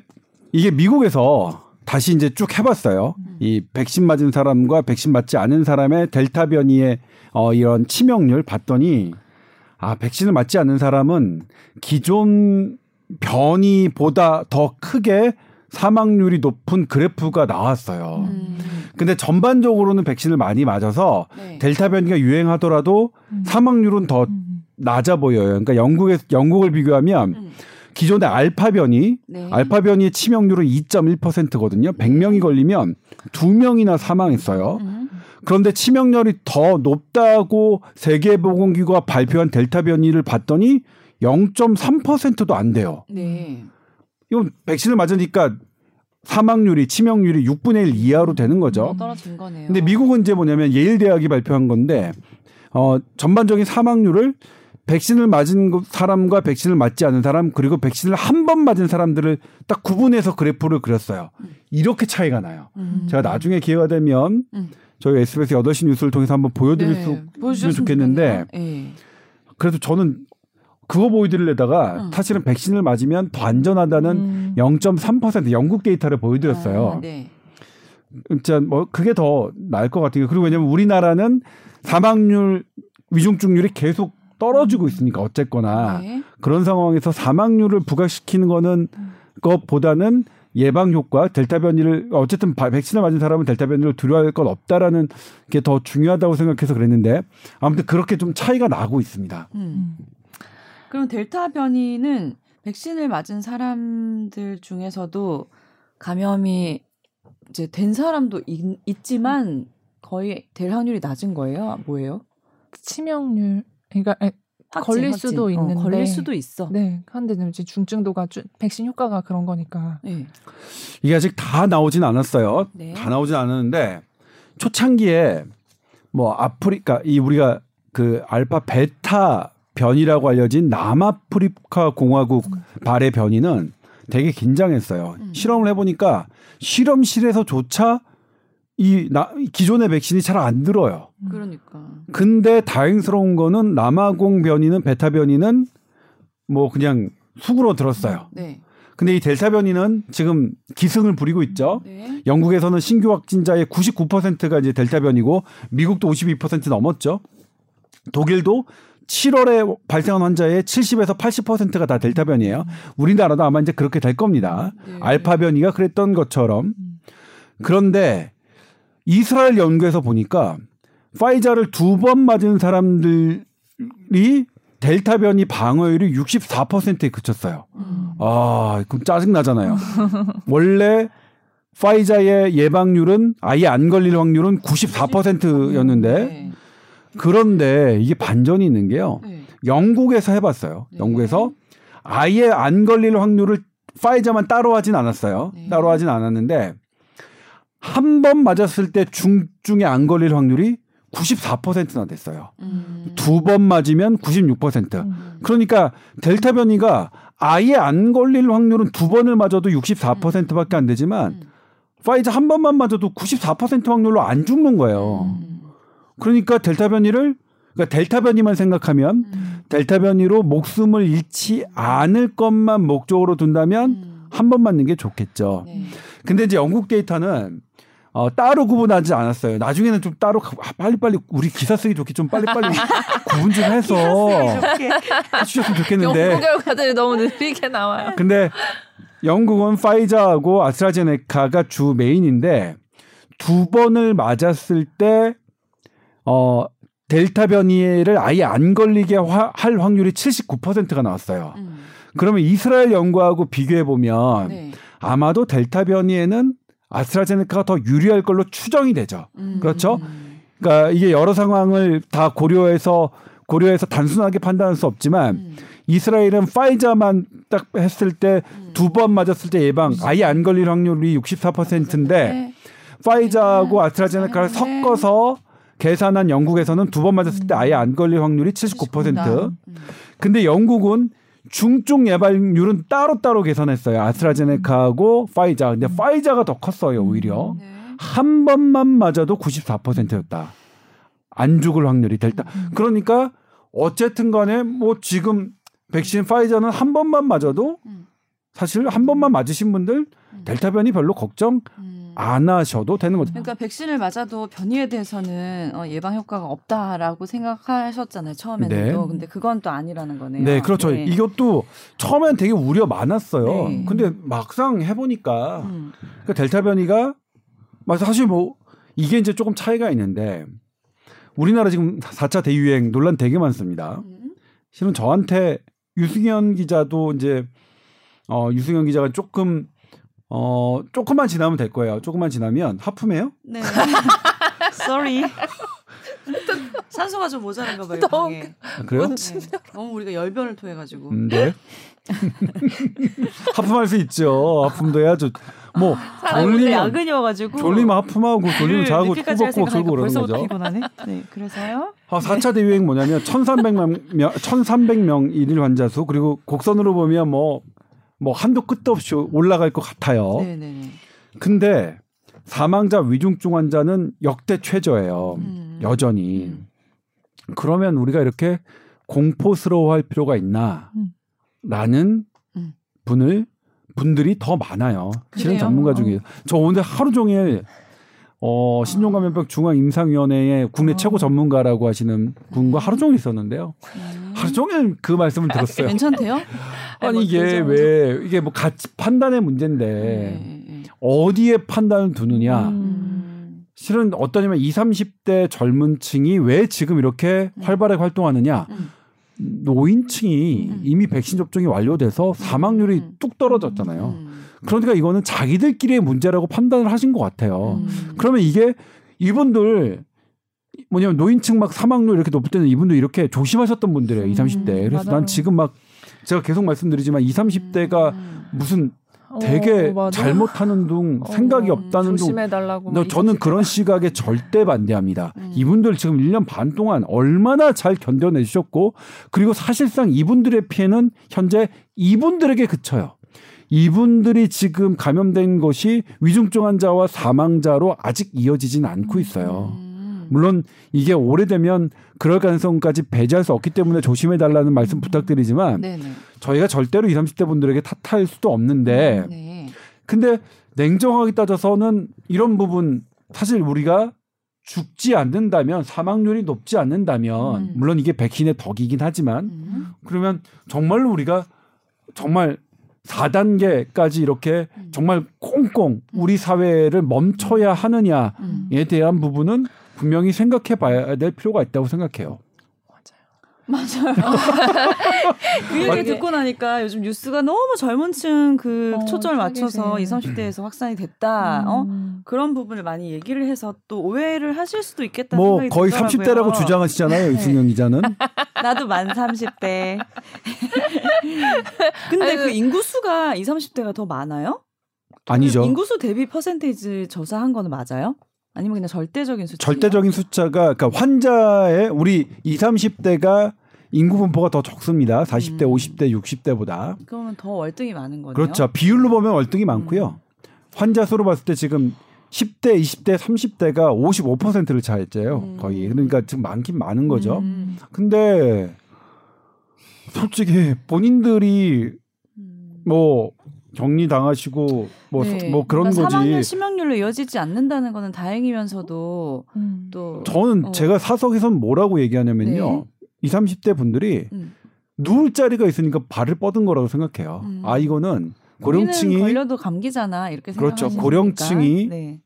이게 미국에서 다시 이제 쭉 해봤어요. 음. 이 백신 맞은 사람과 백신 맞지 않은 사람의 델타 변이의 어, 이런 치명률 봤더니 아, 백신을 맞지 않는 사람은 기존 변이보다 더 크게 사망률이 높은 그래프가 나왔어요. 음. 근데 전반적으로는 백신을 많이 맞아서 네. 델타 변이가 유행하더라도 음. 사망률은 더 음. 낮아 보여요. 그러니까 영국에 영국을 비교하면 음. 기존의 알파 변이, 네. 알파 변이의 치명률은 2.1%거든요. 100명이 걸리면 2명이나 사망했어요. 음. 그런데 치명률이 더 높다고 세계보건기구가 발표한 델타 변이를 봤더니 0.3%도 안 돼요. 네. 이건 백신을 맞으니까 사망률이 치명률이 6분의 1 이하로 되는 거죠. 떨어진 거네요. 근데 미국은 이제 뭐냐면 예일 대학이 발표한 건데 어 전반적인 사망률을 백신을 맞은 사람과 백신을 맞지 않은 사람 그리고 백신을 한 번 맞은 사람들을 딱 구분해서 그래프를 그렸어요. 이렇게 차이가 나요. 음. 제가 나중에 기회가 되면 음. 저희 SBS 8시 뉴스를 통해서 한번 보여드릴 네. 수 있으면 좋겠는데 네. 그래도 저는 그거 보여드리려다가 음. 사실은 백신을 맞으면 더 안전하다는 음. 0.3% 영국 데이터를 보여드렸어요. 아, 네. 진짜 뭐 그게 더 나을 것 같아요. 그리고 왜냐면 우리나라는 사망률 위중증률이 계속 떨어지고 있으니까 어쨌거나 네. 그런 상황에서 사망률을 부각시키는 거는 음. 것보다는 예방 효과 델타 변이를 어쨌든 백신을 맞은 사람은 델타 변이를 두려워할 것 없다라는 게 더 중요하다고 생각해서 그랬는데 아무튼 그렇게 좀 차이가 나고 있습니다. 음. 그럼 델타 변이는 백신을 맞은 사람들 중에서도 감염이 이제 된 사람도 있, 지만 거의 될 확률이 낮은 거예요? 뭐예요? 치명률 그러니까 확진, 걸릴 확진. 수도 어, 있는데 어, 걸릴 수도 있어. 네, 한데 이제 중증도가 주, 백신 효과가 그런 거니까. 네. 이게 아직 다 나오진 않았어요. 네. 다 나오진 않았는데 초창기에 뭐 아프리카 이 우리가 그 알파 베타 변이라고 알려진 남아프리카 공화국 음. 발의 변이는 되게 긴장했어요. 음. 실험을 해보니까 실험실에서조차 이 나, 기존의 백신이 잘 안 들어요. 그러니까. 근데 다행스러운 거는 남아공 변이는 베타 변이는 뭐 그냥 숙으로 들었어요. 네. 근데 이 델타 변이는 지금 기승을 부리고 있죠. 네. 영국에서는 신규 확진자의 99%가 이제 델타 변이고 미국도 52% 넘었죠. 독일도 7월에 발생한 환자의 70에서 80%가 다 델타 변이에요. 우리나라도 아마 이제 그렇게 될 겁니다. 네. 알파 변이가 그랬던 것처럼. 그런데 이스라엘 연구에서 보니까 파이자를 두 번 맞은 사람들이 델타 변이 방어율이 64%에 그쳤어요. 음. 아, 그럼 짜증 나잖아요. 원래 파이자의 예방률은 아예 안 걸릴 확률은 94%였는데 그런데 이게 반전이 있는 게요. 네. 영국에서 해봤어요. 네. 영국에서 아예 안 걸릴 확률을 파이자만 따로 하진 않았어요. 네. 따로 하진 않았는데 한 번 맞았을 때 중증에 안 걸릴 확률이 94%나 됐어요. 음. 두번 맞으면 96%. 음. 그러니까 델타 변이가 아예 안 걸릴 확률은 두 번을 맞아도 64%밖에 안 되지만 음. 파이자 한 번만 맞아도 94% 확률로 안 죽는 거예요. 음. 그러니까 델타 변이를 그러니까 델타 변이만 생각하면 음. 델타 변이로 목숨을 잃지 않을 것만 목적으로 둔다면 음. 한번 맞는 게 좋겠죠. 네. 근데 이제 영국 데이터는 어, 따로 구분하지 않았어요. 나중에는 좀 따로 아, 빨리빨리 우리 기사 쓰기 좋게 좀 빨리빨리 구분 좀 해서 해주셨으면 좋겠는데. 연구 결과들이 너무 느리게 나와요. 근데 영국은 파이자하고 아스트라제네카가 주 메인인데 두 번을 맞았을 때 어, 델타 변이를 아예 안 걸리게 화, 할 확률이 79%가 나왔어요. 음. 그러면 이스라엘 연구하고 비교해 보면 네. 아마도 델타 변이에는 아스트라제네카가 더 유리할 걸로 추정이 되죠. 음. 그렇죠? 그러니까 이게 여러 상황을 다 고려해서 고려해서 단순하게 판단할 수 없지만 음. 이스라엘은 파이자만 딱 했을 때 두번 음. 맞았을 때 예방 아예 안 걸릴 확률이 64%인데 파이자하고 아스트라제네카를 섞어서 계산한 영국에서는 두 번 맞았을 때 아예 안 걸릴 확률이 79%. 근데 영국은 중증 예방률은 따로따로 계산했어요. 아스트라제네카하고 파이자. 근데 파이자가 더 컸어요, 오히려. 네. 한 번만 맞아도 94%였다. 안 죽을 확률이 될다. 그러니까 어쨌든 간에 뭐 지금 백신 파이자는 한 번만 맞아도 사실 한 번만 맞으신 분들 음. 델타 변이 별로 걱정 음. 안 하셔도 되는 거죠. 그러니까 백신을 맞아도 변이에 대해서는 어, 예방 효과가 없다라고 생각하셨잖아요 처음에는. 네. 근데 그건 또 아니라는 거네요. 네, 그렇죠. 네. 이것도 처음엔 되게 우려 많았어요. 네. 근데 막상 해보니까 음. 그 델타 변이가 사실 뭐 이게 이제 조금 차이가 있는데 우리나라 지금 4차 대유행 논란 되게 많습니다. 음. 실은 저한테 유승현 기자도 이제 어 유승현 기자가 조금 어 조금만 지나면 될 거예요. 조금만 지나면 하품해요? 네. Sorry. 산소가 좀 모자란가 봐요. 방에. 아, 그래요? 네. 너무 우리가 열변을 토해 가지고. 음, 네. 하품할 수 있죠. 하품도 해야죠. 뭐 졸리면 야근이어가지고 졸리면 하품하고 졸리면 자고 꾸벅꾸벅 들고 그러는 거죠. 피곤하네. 네, 그래서요. 아, 4차 대유행 뭐냐면 1,300명 1,300명 일일 환자 수 그리고 곡선으로 보면 뭐 뭐뭐 한도 끝도 없이 올라갈 것 같아요. 네, 네, 네. 근데 사망자 위중증 환자는 역대 최저예요. 음. 여전히. 음. 그러면 우리가 이렇게 공포스러워할 필요가 있나? 음. 라는 음. 분을 분들이 더 많아요. 실은 전문가 중에 어. 저 오늘 하루 종일 어, 신종감염병 중앙임상위원회의 국내 어. 최고 전문가라고 하시는 분과 하루 종일 있었는데요. 음. 하루 종일 그 말씀을 들었어요. 괜찮대요? 아니 뭐 이게 왜 이게 뭐 가치 판단의 문제인데 네, 네. 어디에 판단을 두느냐. 음. 실은 어떠냐면 20, 30대 젊은 층이 왜 지금 이렇게 음. 활발하게 활동하느냐. 음. 노인층이 음. 이미 백신 접종이 완료돼서 사망률이 음. 뚝 떨어졌잖아요. 음. 그러니까 이거는 자기들끼리의 문제라고 판단을 하신 것 같아요. 음. 그러면 이게 이분들 뭐냐면 노인층 막 사망률 이렇게 높을 때는 이분들 이렇게 조심하셨던 분들이에요. 20, 30대. 그래서 맞아요. 난 지금 막 제가 계속 말씀드리지만 20, 30대가 무슨 되게 어, 잘못하는 둥 어, 생각이 없다는 조심해달라고 둥 저는 그런 시각에 절대 반대합니다. 음. 이분들 지금 1년 반 동안 얼마나 잘 견뎌내셨고 그리고 사실상 이분들의 피해는 현재 이분들에게 그쳐요. 이분들이 지금 감염된 것이 위중증 환자와 사망자로 아직 이어지진 않고 있어요. 음. 물론 이게 오래되면 그럴 가능성까지 배제할 수 없기 때문에 조심해 달라는 말씀 음. 부탁드리지만 네네. 저희가 절대로 20, 30대 분들에게 탓할 수도 없는데 음, 네. 근데 냉정하게 따져서는 이런 부분 사실 우리가 죽지 않는다면 사망률이 높지 않는다면 음. 물론 이게 백신의 덕이긴 하지만 음. 그러면 정말로 우리가 정말 4단계까지 이렇게 음. 정말 꽁꽁 우리 사회를 멈춰야 하느냐에 대한 부분은 분명히 생각해 봐야 될 필요가 있다고 생각해요. 맞아요. 그 얘기 듣고 나니까 요즘 뉴스가 너무 젊은 층 그 어, 초점을 맞춰서 20, 30대에서 확산이 됐다. 어? 음. 어? 그런 부분을 많이 얘기를 해서 또 오해를 하실 수도 있겠다는 뭐 생각이 거의 들더라고요. 30대라고 주장하시잖아요. 이승영 기자는. 나도 만 30대. 근데 아니, 그 인구수가 20, 30대가 더 많아요? 아니죠. 인구수 대비 퍼센테이지 조사한 거는 맞아요? 아니면 그냥 절대적인 숫자? 절대적인 숫자가 그러니까 환자의 우리 20, 30대가 인구 분포가 더 적습니다. 40대, 음. 50대, 60대보다. 그러면 더 월등히 많은 거네요. 그렇죠. 비율로 보면 월등히 많고요. 음. 환자 수로 봤을 때 지금 10대, 20대, 30대가 55%를 차지해요. 음. 거의. 그러니까 지금 많긴 많은 거죠. 음. 근데 솔직히 본인들이 음. 뭐 격리 당하시고 뭐뭐 네. 뭐 그런 그러니까 거지. 사망률 심각률로 이어지지 않는다는 거는 다행이면서도 음. 또 저는 어. 제가 사석에선 뭐라고 얘기하냐면요. 네. 20, 30대 분들이 음. 누울 자리가 있으니까 발을 뻗은 거라고 생각해요. 음. 아 이거는 고령층이 걸려도 감기잖아 이렇게 그렇죠. 고령층이 네.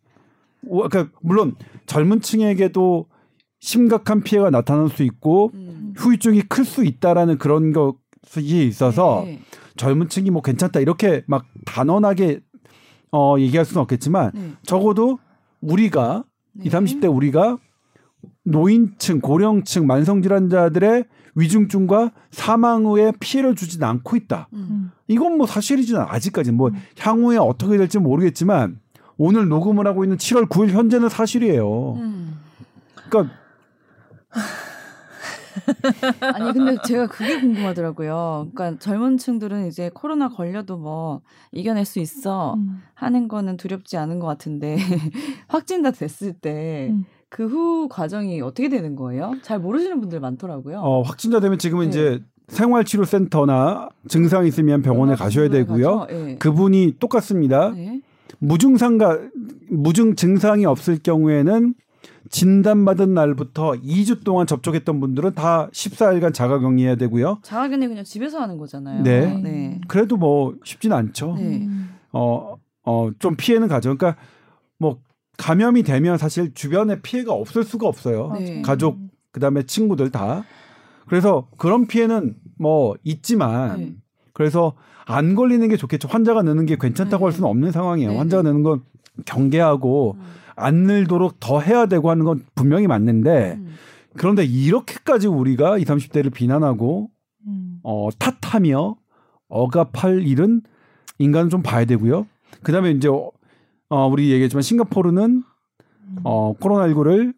그러니까 물론 젊은 층에게도 심각한 피해가 나타날 수 있고 음. 후유증이 클 수 있다라는 그런 것이 있어서 네. 젊은 층이 뭐 괜찮다 이렇게 막 단언하게 어 얘기할 수는 없겠지만 네. 적어도 우리가 네. 20, 30대 우리가 노인층, 고령층, 만성질환자들의 위중증과 사망 후에 피해를 주진 않고 있다. 음. 이건 뭐 사실이지는 아직까지 뭐 음. 향후에 어떻게 될지 모르겠지만 오늘 녹음을 하고 있는 7월 9일 현재는 사실이에요. 음. 그러니까 아니 근데 제가 그게 궁금하더라고요. 그러니까 젊은 층들은 이제 코로나 걸려도 뭐 이겨낼 수 있어 음. 하는 거는 두렵지 않은 것 같은데 확진자 됐을 때 음. 그후 과정이 어떻게 되는 거예요? 잘 모르시는 분들 많더라고요. 어, 확진자 되면 지금은 네. 이제 생활치료센터나 증상 있으면 병원에 가셔야 되고요. 네. 그분이 똑같습니다. 네. 무증상가 무증 증상이 없을 경우에는 진단받은 날부터 2주 동안 접촉했던 분들은 다 14일간 자가격리해야 되고요. 자가격리 그냥 집에서 하는 거잖아요. 네. 네. 그래도 뭐 쉽진 않죠. 네. 어, 어, 좀 피해는 가죠. 그러니까 뭐 감염이 되면 사실 주변에 피해가 없을 수가 없어요. 네. 가족, 그 다음에 친구들 다. 그래서 그런 피해는 뭐 있지만 네. 그래서 안 걸리는 게 좋겠죠. 환자가 느는 게 괜찮다고 할 네. 수는 없는 상황이에요. 네. 환자가 느는 건 경계하고 음. 안 늘도록 더 해야 되고 하는 건 분명히 맞는데 음. 그런데 이렇게까지 우리가 20, 30대를 비난하고 음. 어, 탓하며 억압할 일은 인간은 좀 봐야 되고요. 그다음에 이제 어, 우리 얘기했지만 싱가포르는 어, 코로나19를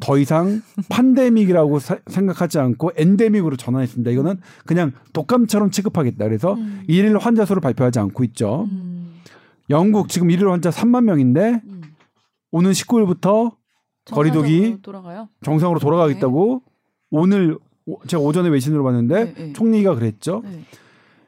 더 이상 판데믹이라고 사, 생각하지 않고 엔데믹으로 전환했습니다. 이거는 그냥 독감처럼 취급하겠다. 그래서 음. 일일 환자 수를 발표하지 않고 있죠. 음. 영국 지금 일일 환자 3만 명인데 음. 오는 19일부터 거리두기 돌아가요? 정상으로 돌아가겠다고 네. 오늘 제가 오전에 외신으로 봤는데 네, 네. 총리가 그랬죠. 네.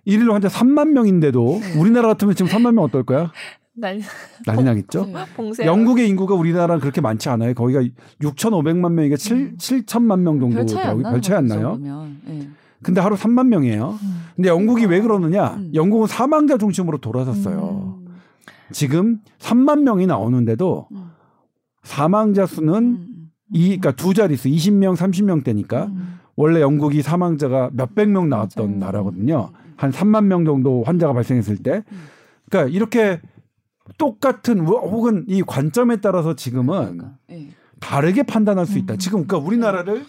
일일 환자 3만 명인데도 네. 우리나라 같으면 지금 3만 명 어떨 거야? 난리, 난리 나겠죠. 네. 영국의 인구가 우리나라랑 그렇게 많지 않아요. 거기가 6,500만 명이니까 7, 음. 7천만 명 정도 별 차이 안 나요. 네. 근데 하루 3만 명이에요. 음. 근데 영국이 왜 그러느냐? 음. 영국은 사망자 중심으로 돌아섰어요. 음. 지금 3만 명이 나오는데도 음. 사망자 수는 음. 이 그러니까 두 자릿수 20명, 30명대니까 원래 영국이 사망자가 몇백 명 나왔던 맞아요. 나라거든요. 한 3만 명 정도 환자가 발생했을 때. 그러니까 이렇게 똑같은 혹은 이 관점에 따라서 지금은 그러니까, 네. 다르게 판단할 수 있다. 음. 지금 그러니까 우리나라를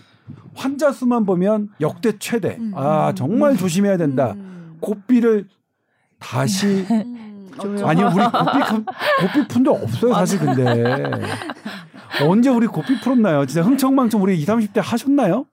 환자 수만 보면 역대 최대. 음. 아 정말 조심해야 된다. 음. 고삐를 다시 음. 아니 우리 고삐 고삐 푼적 없어요 사실 근데 언제 우리 고삐 풀었나요? 진짜 흥청망청 우리 20, 30대 하셨나요?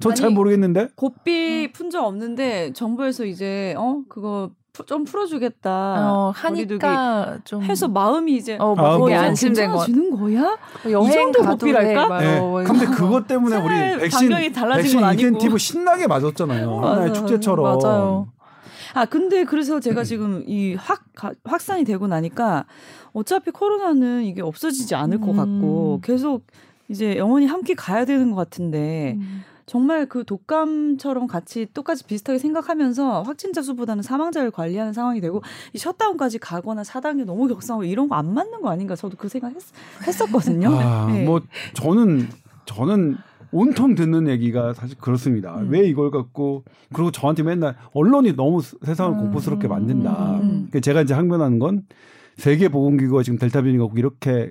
전 잘 모르겠는데. 고삐 푼 적 없는데 정부에서 이제 어 그거 좀 풀어주겠다. 어, 하니까 좀 해서 마음이 이제 어, 마음이 안심된 거. 주는 거야? 여행 이 정도 고삐랄까? 네. 근데 그것 때문에 우리 백신 백신 인센티브 신나게 맞았잖아요. 하나의 축제처럼. 맞아요. 아 근데 그래서 제가 지금 이 확 확산이 되고 나니까 어차피 코로나는 이게 없어지지 않을 것 같고 음. 계속 이제 영원히 함께 가야 되는 것 같은데. 음. 정말 그 독감처럼 같이 똑같이 비슷하게 생각하면서 확진자 수보다는 사망자를 관리하는 상황이 되고 이 셧다운까지 가거나 4단계 너무 격상하고 이런 거 안 맞는 거 아닌가 저도 그 생각 했, 했었거든요. 아, 네. 뭐 저는 저는 온통 듣는 얘기가 사실 그렇습니다. 음. 왜 이걸 갖고 그리고 저한테 맨날 언론이 너무 세상을 음. 공포스럽게 만든다. 음. 음. 제가 이제 항변하는 건 세계 보건기구가 지금 델타 변이가 이렇게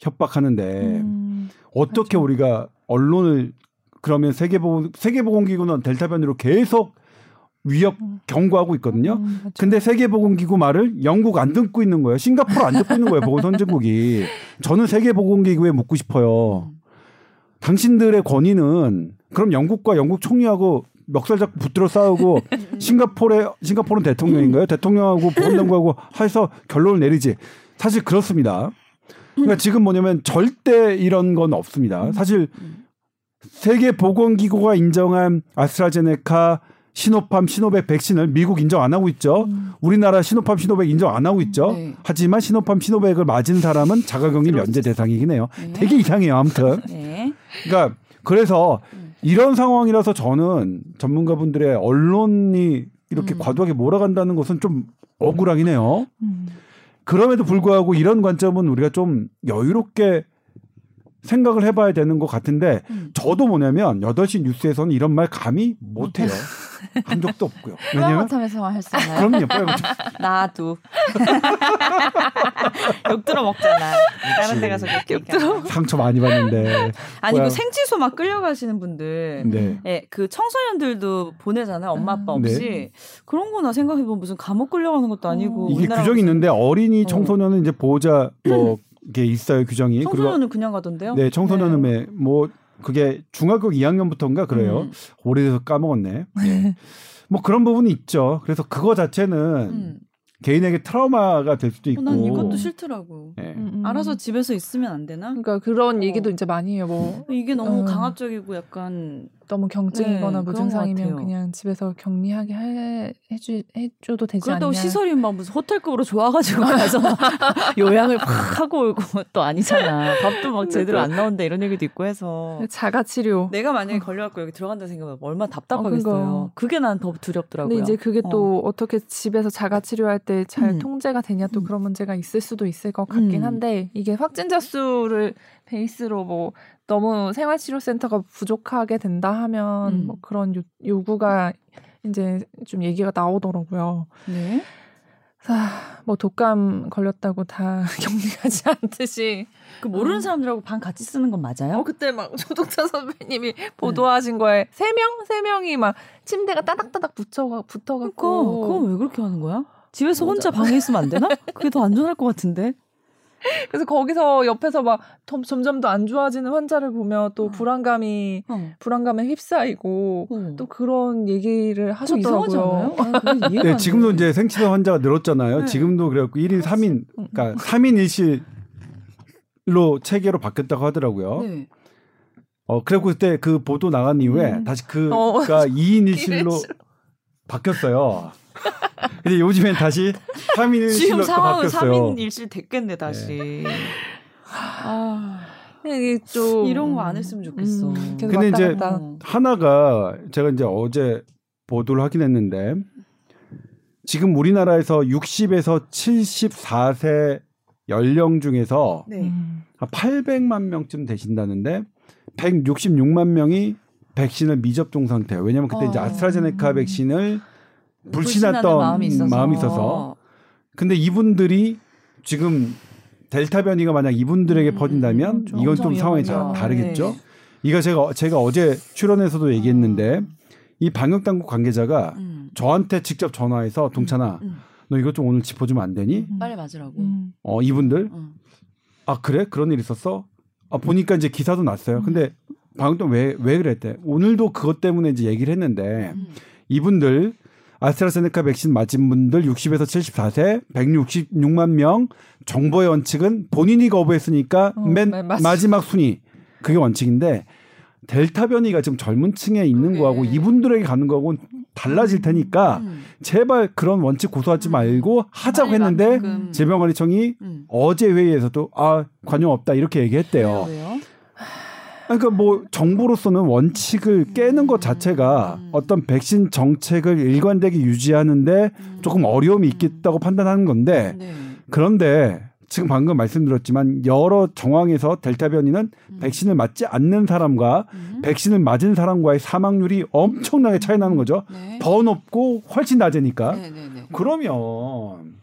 협박하는데 음. 어떻게 그렇죠. 우리가 언론을 그러면 세계 보건 세계 보건기구는 델타 변이로 계속 위협 음. 경고하고 있거든요. 음, 그렇죠. 근데 세계보건기구 말을 영국 안 듣고 있는 거예요. 싱가포르 안 듣고 있는 거예요. 보건선진국이. 저는 세계보건기구에 묻고 싶어요. 음. 당신들의 권위는 그럼 영국과 영국 총리하고 멱살 잡고 붙들어 싸우고 싱가포르에 싱가포르는 대통령인가요? 대통령하고 보건당국하고 해서 결론을 내리지. 사실 그렇습니다. 그러니까 지금 뭐냐면 절대 이런 건 없습니다. 사실 세계 보건기구가 인정한 아스트라제네카 시노팜, 시노백 백신을 미국 인정 안 하고 있죠. 음. 우리나라 시노팜, 시노백 인정 안 하고 있죠. 네. 하지만 시노팜, 시노백을 맞은 사람은 자가격리 면제 대상이긴 해요. 네. 되게 이상해요. 아무튼. 네. 그러니까 그래서 음. 이런 상황이라서 저는 전문가분들의 언론이 이렇게 음. 과도하게 몰아간다는 것은 좀 억울하긴 해요. 음. 그럼에도 불구하고 이런 관점은 우리가 좀 여유롭게 생각을 해봐야 되는 것 같은데 음. 저도 뭐냐면 8시 뉴스에서는 이런 말 감히 못해요. 한 적도 없고요. 왜냐면 할수 있나요? 그럼요. 나도. 욕 들어 먹잖아. 다른 데 가서 욕 들어. 상처 많이 받는데. 아니 그 생치소 막 끌려가시는 분들, 네. 네. 그 청소년들도 보내잖아요. 엄마 아빠 없이 네. 그런 거나 생각해보면 무슨 감옥 끌려가는 것도 아니고. 이게 규정이 있는데 어린이 어. 청소년은 어. 이제 보호자 뭐 게 있어요 규정이. 청소년은 그냥 가던데요? 네, 청소년은 네. 뭐 그게 중학교 2학년부터인가 그래요. 음. 오래돼서 까먹었네. 네. 뭐 그런 부분이 있죠. 그래서 그거 자체는 음. 개인에게 트라우마가 될 수도 있고. 어, 난 이것도 싫더라고. 네. 음, 음. 알아서 집에서 있으면 안 되나? 그러니까 그런 어. 얘기도 이제 많이 해요. 뭐 이게 너무 음. 강압적이고 약간 너무 경증이거나 네, 무증상이면 그냥 집에서 격리하게 해, 해주, 해줘도 되지 않냐. 그렇다고 시설이 막 무슨 호텔급으로 좋아가지고 가서 요양을 팍 하고 오고 또 아니잖아. 밥도 막 제대로 안 나온다 이런 얘기도 있고 해서. 자가치료. 내가 만약에 걸려갖고 여기 들어간다 생각하면 얼마나 답답하겠어요. 어, 그게 난 더 두렵더라고요. 근데 이제 그게 또 어. 떻게 집에서 자가치료할 때잘 음. 통제가 되냐 또 음. 그런 문제가 있을 수도 있을 것 같긴 음. 한데 이게 확진자 수를 베이스로 뭐 너무 생활치료센터가 부족하게 된다 하면 음. 뭐 그런 요, 요구가 이제 좀 얘기가 나오더라고요. 네. 아, 뭐 독감 걸렸다고 다 격리하지 않듯이 그 모르는 음. 사람들하고 방 같이 쓰는 건 맞아요? 어 그때 막 조동찬 선배님이 네. 보도하신 거에 세 명 세 명이 막 침대가 따닥따닥 붙어가 붙어갖고 그건 왜 그렇게 하는 거야? 집에서 혼자 방에 있으면 안 되나? 그게 더 안전할 것 같은데. 그래서 거기서 옆에서 막 점점 더 안 좋아지는 환자를 보면 또 어. 불안감이 어. 불안감에 휩싸이고 어. 또 그런 얘기를 하셨더라고요. 아, 네, 지금도 이제 생치료 환자가 늘었잖아요. 네. 지금도 그래갖고 1인 3인 그러니까 3인 1실로 체계로 바뀌었다고 하더라고요. 네. 어, 그래고 그때 그 보도 나간 이후에 음. 다시 그, 어. 그니까 2인 1실로 바뀌었어요. 근데 요즘엔 다시 3인 1실로 지금 상황은 바뀌었어요. 3인 1실 됐겠네 다시. 네. 아. 이게 좀 이런 거 안 했으면 좋겠어. 음, 근데 이제 갔다. 하나가 제가 이제 어제 보도를 하긴 했는데 지금 우리나라에서 60에서 74세 연령 중에서 네. 800만 명쯤 되신다는데 166만 명이 백신을 미접종 상태예요. 왜냐하면 그때 어. 이제 아스트라제네카 백신을 불신했던 마음이 있어서. 마음이 있어서. 근데 이분들이 지금 델타 변이가 만약 이분들에게 음, 퍼진다면 좀 이건 좀 상황이 좀 다르겠죠. 네. 이거 제가 제가 어제 출연에서도 얘기했는데 음. 이 방역 당국 관계자가 음. 저한테 직접 전화해서 동찬아 음, 음. 너 이것 좀 오늘 짚어주면 안 되니? 음. 빨리 맞으라고. 어 이분들 아 그래 그런 일 있었어? 아 보니까 이제 기사도 났어요. 근데 방역당 왜왜 그랬대? 오늘도 그것 때문에 이제 얘기를 했는데 이분들 아스트라제네카 백신 맞은 분들 60에서 74세 166만 명 정보의 원칙은 본인이 거부했으니까 어, 맨 네, 마지막 순위 그게 원칙인데 델타 변이가 지금 젊은 층에 있는 거하고 이분들에게 가는 거하고는 달라질 음, 테니까 음. 제발 그런 원칙 고소하지 음. 말고 하자고 했는데 질병관리청이 음. 어제 회의에서도 아 관용 없다 이렇게 얘기했대요. 왜요? 그러니까 뭐 정부로서는 원칙을 깨는 것 자체가 음. 어떤 백신 정책을 일관되게 유지하는데 조금 어려움이 있겠다고 판단하는 건데 네. 그런데 지금 방금 말씀드렸지만 여러 정황에서 델타 변이는 음. 백신을 맞지 않는 사람과 음. 백신을 맞은 사람과의 사망률이 엄청나게 차이 나는 거죠. 네. 더 높고 훨씬 낮으니까. 네, 네, 네. 그러면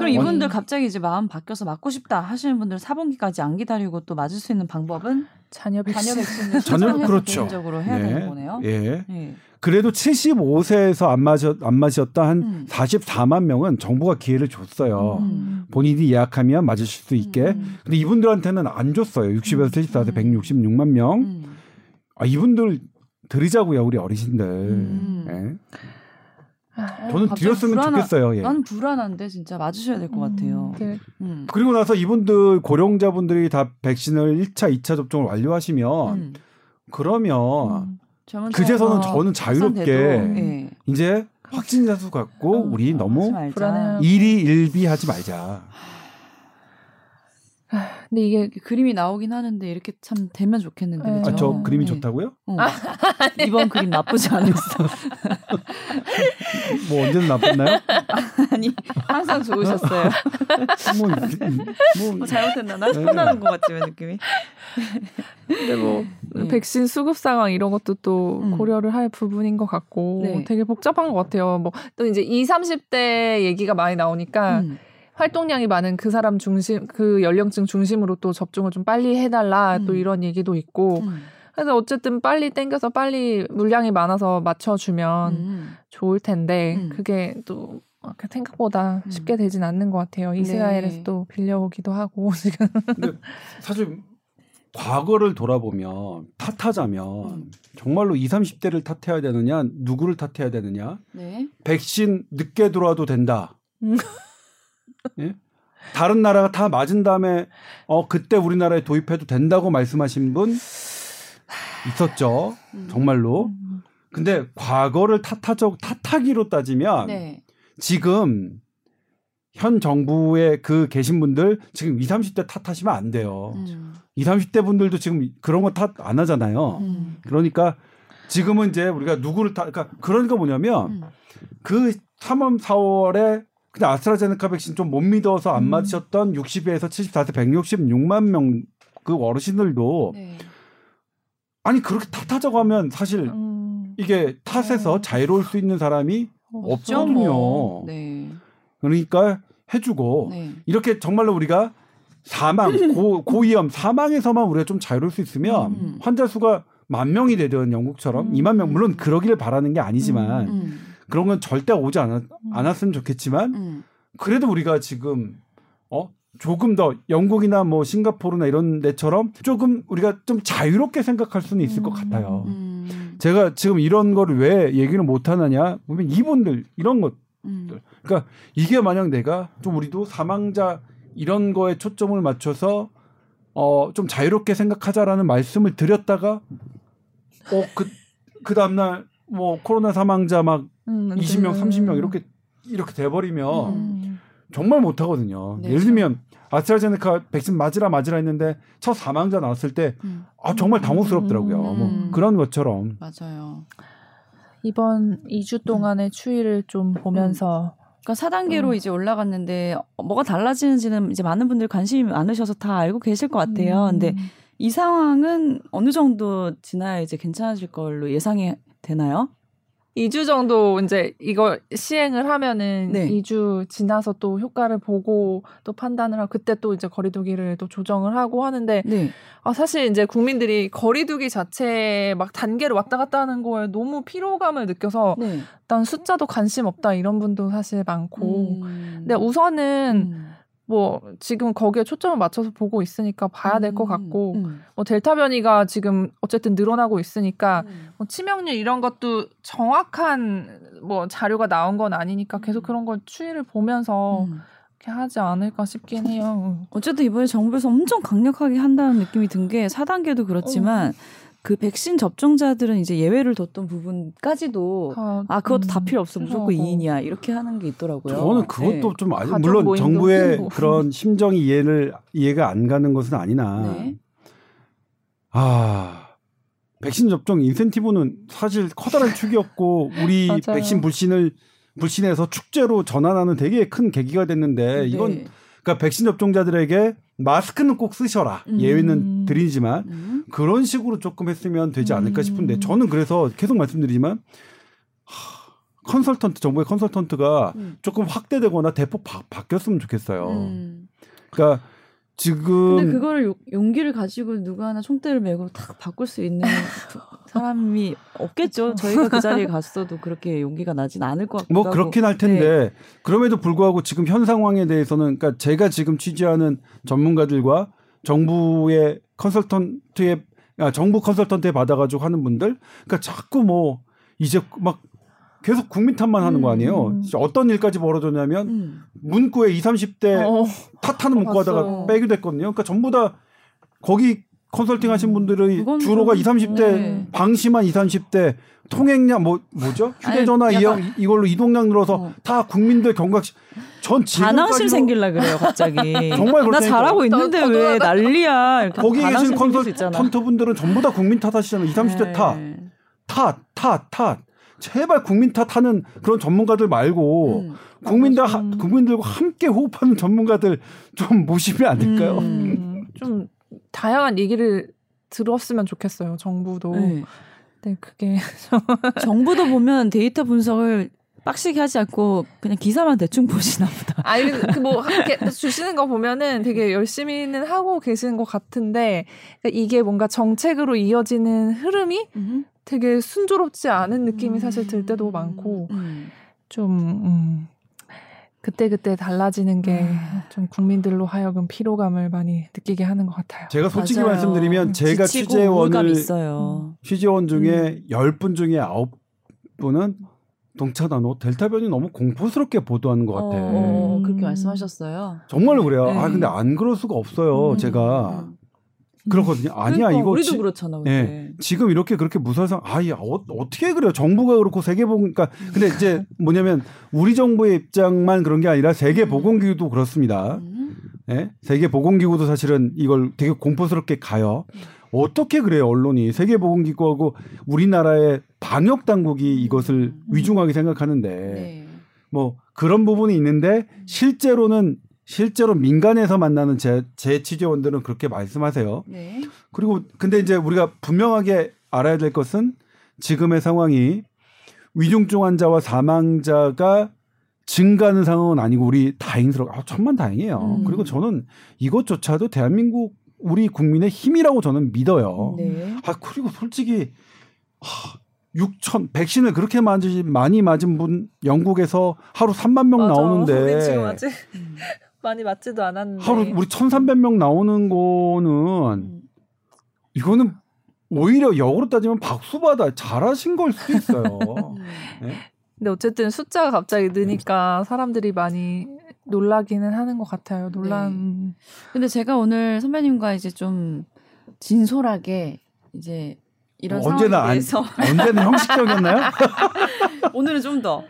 그럼 이분들 갑자기 이제 마음 바뀌어서 맞고 싶다 하시는 분들 사분기까지 안 기다리고 또 맞을 수 있는 방법은 자녀 백신. 백신을 자녀 그렇죠. 적으로 해야 네. 되는 거네요. 예. 네. 그래도 75세에서 안 맞았 안 맞았다 한 음. 44만 명은 정부가 기회를 줬어요. 음. 본인이 예약하면 맞으실 수 있게. 음. 근데 이분들한테는 안 줬어요. 60에서 74세 166만 명. 음. 아 이분들 드리자고요, 우리 어르신들. 네. 아, 저는 드렸으면 불안하, 좋겠어요. 예. 난 불안한데 진짜 맞으셔야 될것 음, 같아요. 네. 음. 그리고 나서 이분들 고령자분들이 다 백신을 1차, 2차 접종을 완료하시면 음. 그러면 음. 그제서는 저는 자유롭게 네. 이제 확진자 수 갖고 어, 우리 너무 일이 일비하지 말자. 근데 이게 그림이 나오긴 하는데 이렇게 참 되면 좋겠는데. 네. 아, 저 그림이 네. 좋다고요? 어. 이번 그림 나쁘지 않았어. 뭐 언제는 나빴나요? 아니 항상 좋으셨어요. 뭐, 뭐, 뭐 잘못했나? 나 네. 편하는 것 같지만 느낌이. 근데 뭐 네. 백신 수급 상황 이런 것도 또 음. 고려를 할 부분인 것 같고 네. 되게 복잡한 것 같아요. 뭐 또 이제 20, 30대 얘기가 많이 나오니까. 음. 활동량이 많은 그 사람 중심 그 연령층 중심으로 또 접종을 좀 빨리 해달라 음. 또 이런 얘기도 있고 음. 그래서 어쨌든 빨리 땡겨서 빨리 물량이 많아서 맞춰주면 음. 좋을 텐데 음. 그게 또 생각보다 음. 쉽게 되진 않는 것 같아요. 이스라엘에서 네. 또 빌려오기도 하고 지금. 근데 사실 과거를 돌아보면 탓하자면 음. 정말로 20, 30대를 탓해야 되느냐, 누구를 탓해야 되느냐. 네. 백신 늦게 들어와도 된다. 음. 예? 다른 나라가 다 맞은 다음에 어 그때 우리나라에 도입해도 된다고 말씀하신 분 있었죠. 음. 정말로. 음. 근데 과거를 탓하적 탓하기로 따지면 네. 지금 현 정부에 그 계신 분들 지금 20, 30대 탓하시면 안 돼요. 음. 20, 30대 분들도 지금 그런 거 탓 안 하잖아요. 음. 그러니까 지금은 이제 우리가 누구를 탓, 그러니까 거 뭐냐면 음. 그 3월, 4월에 그냥 아스트라제네카 백신 좀 못 믿어서 안 음. 맞으셨던 60에서 74세 166만 명 그 어르신들도 네. 아니 그렇게 탓하자고 하면 사실 음. 이게 탓에서 네. 자유로울 수 있는 사람이 없거든요. 뭐. 네. 그러니까 해주고 네. 이렇게 정말로 우리가 사망 고, 고위험 사망에서만 우리가 좀 자유로울 수 있으면 음. 환자 수가 만 명이 되든 영국처럼 음. 2만 명 물론 그러기를 바라는 게 아니지만 음. 음. 그런 건 절대 오지 않았, 음. 않았으면 좋겠지만 음. 그래도 우리가 지금 어 조금 더 영국이나 뭐 싱가포르나 이런 데처럼 조금 우리가 좀 자유롭게 생각할 수는 있을 것 같아요. 제가 지금 이런 거를 왜 얘기를 못 하느냐 보면 이분들 이런 것 음. 그러니까 이게 만약 내가 좀 우리도 사망자 이런 거에 초점을 맞춰서 어 좀 자유롭게 생각하자라는 말씀을 드렸다가 어그그 그 다음날 뭐 코로나 사망자 막 음, 20명, 30명 이렇게 이렇게 돼버리면 음. 정말 못 하거든요. 네, 예를 들면 아스트라제네카 백신 맞으라 맞으라 했는데 첫 사망자 나왔을 때 음. 아, 정말 당혹스럽더라고요. 뭐 음. 그런 것처럼. 맞아요. 이번 2주 동안의 추이를 좀 보면서 그러니까 4단계로 음. 이제 올라갔는데 뭐가 달라지는지는 이제 많은 분들 관심이 많으셔서 다 알고 계실 것 같아요. 음. 근데 이 상황은 어느 정도 지나야 이제 괜찮아질 걸로 예상이 되나요? 2주 정도 이제 이거 시행을 하면은 네. 2주 지나서 또 효과를 보고 또 판단을 하고 그때 또 이제 거리두기를 또 조정을 하고 하는데 네. 아 사실 이제 국민들이 거리두기 자체에 막 단계를 왔다 갔다 하는 거에 너무 피로감을 느껴서 네. 일단 숫자도 관심 없다 이런 분도 사실 많고 음. 근데 우선은 음. 뭐 지금 거기에 초점을 맞춰서 보고 있으니까 봐야 될 것 같고 음, 음. 뭐 델타 변이가 지금 어쨌든 늘어나고 있으니까 음. 뭐 치명률 이런 것도 정확한 뭐 자료가 나온 건 아니니까 계속 그런 걸 추이를 보면서 음. 이렇게 하지 않을까 싶긴 해요. 어쨌든 이번에 정부에서 엄청 강력하게 한다는 느낌이 든 게 4단계도 그렇지만 어. 그 백신 접종자들은 이제 예외를 뒀던 부분까지도 아, 아 그것도 음, 다 필요 없어 무조건 2인이야 이렇게 하는 게 있더라고요. 저는 그것도 네. 좀 아니 물론 정부의 뭐. 그런 심정이 이해를 이해가 안 가는 것은 아니나 네. 아 백신 접종 인센티브는 사실 커다란 축이었고 우리 백신 불신을 불신해서 축제로 전환하는 되게 큰 계기가 됐는데 네. 이건 그러니까 백신 접종자들에게 마스크는 꼭 쓰셔라. 음. 예외는 드리지만 음. 그런 식으로 조금 했으면 되지 않을까 싶은데 음. 저는 그래서 계속 말씀드리지만 하, 컨설턴트 정부의 컨설턴트가 음. 조금 확대되거나 대폭 바, 뀌었으면 좋겠어요. 음. 그러니까 지금 근데 그거를 용기를 가지고 누가 하나 총대를 메고 탁 바꿀 수 있는 사람이 없겠죠. 저희가 그 자리에 갔어도 그렇게 용기가 나진 않을 것 같고. 뭐 그렇긴 할 텐데 네. 그럼에도 불구하고 지금 현 상황에 대해서는 그러니까 제가 지금 취재하는 전문가들과 정부의 컨설턴트의 아, 정부 컨설턴트에 받아가지고 하는 분들, 그러니까 자꾸 뭐 이제 막 계속 국민 탓만 하는 거 음. 아니에요. 어떤 일까지 벌어졌냐면 음. 문구에 20, 30대 어. 탓하는 문구 하다가 빼기도 했거든요. 그러니까 전부 다 거기 컨설팅 하신 분들의 주로가 20, 30대 네. 방심한 20, 30대 통행량 뭐 뭐죠? 휴대전화 아니, 이용 이걸로 이동량 늘어서 어. 다 국민들 경각심 전 지금까지 생길라 그래요 갑자기 정말 나 잘하고 있는데 왜 난리야 거기 계신 컨설턴트 분들은 전부 다 국민 탓하시잖아요 20, 30대 탓 탓, 탓, 탓. 제발 국민 탓하는 그런 전문가들 말고 음. 국민들 하, 국민들과 함께 호흡하는 전문가들 좀 모시면 안 될까요? 음. 좀 다양한 얘기를 들었으면 좋겠어요. 정부도. 네. 네, 그게 정부도 보면 데이터 분석을 빡시게 하지 않고 그냥 기사만 대충 보시나 보다. 아니 그뭐 주시는 거 보면은 되게 열심히는 하고 계시는 것 같은데 그러니까 이게 뭔가 정책으로 이어지는 흐름이 음. 되게 순조롭지 않은 느낌이 사실 들 때도 음. 많고 음. 좀 음, 그때 그때 달라지는 게좀 음. 국민들로 하여금 피로감을 많이 느끼게 하는 것 같아요. 제가 솔직히 맞아요. 말씀드리면 제가 취재원을 취재원 중에 열분 중에 아홉 분은 동차 나노 델타 변이 너무 공포스럽게 보도하는 것 같아. 어, 그렇게 말씀하셨어요. 정말로 그래요. 네. 아 근데 안 그럴 수가 없어요. 음. 제가 그렇거든요. 아니야 그러니까 이거 우리도 지, 그렇잖아. 예, 지금 이렇게 그렇게 무서워서 아야 어, 떻게 그래요? 정부가 그렇고 세계 보건 그러니까 근데 이제 뭐냐면 우리 정부의 입장만 그런 게 아니라 세계 음. 보건기구도 그렇습니다. 음. 예? 세계 보건기구도 사실은 이걸 되게 공포스럽게 가요. 어떻게 그래요 언론이 세계 보건기구하고 우리나라의 방역 당국이 이것을 음. 위중하게 생각하는데 네. 뭐 그런 부분이 있는데 실제로는 실제로 민간에서 만나는 제, 제 취재원들은 그렇게 말씀하세요. 네. 그리고 근데 이제 우리가 분명하게 알아야 될 것은 지금의 상황이 위중증 환자와 사망자가 증가하는 상황은 아니고 우리 다행스럽고 아, 천만 다행이에요. 음. 그리고 저는 이것조차도 대한민국 우리 국민의 힘이라고 저는 믿어요. 네. 아 그리고 솔직히 하, 6천 백신을 그렇게 많이 맞은 분 영국에서 하루 3만 명 맞아. 나오는데 많이 맞지도 않았는데 하루 우리 1,300명 나오는 거는 음. 이거는 오히려 역으로 따지면 박수 받아 잘하신 걸 수도 있어요. 네? 근데 어쨌든 숫자가 갑자기 느니까 사람들이 많이 놀라기는 하는 것 같아요. 놀란. 네. 근데 제가 오늘 선배님과 이제 좀 진솔하게 이제 이런 언제나 안, 언제나 형식적이었나요? 오늘은 좀 더.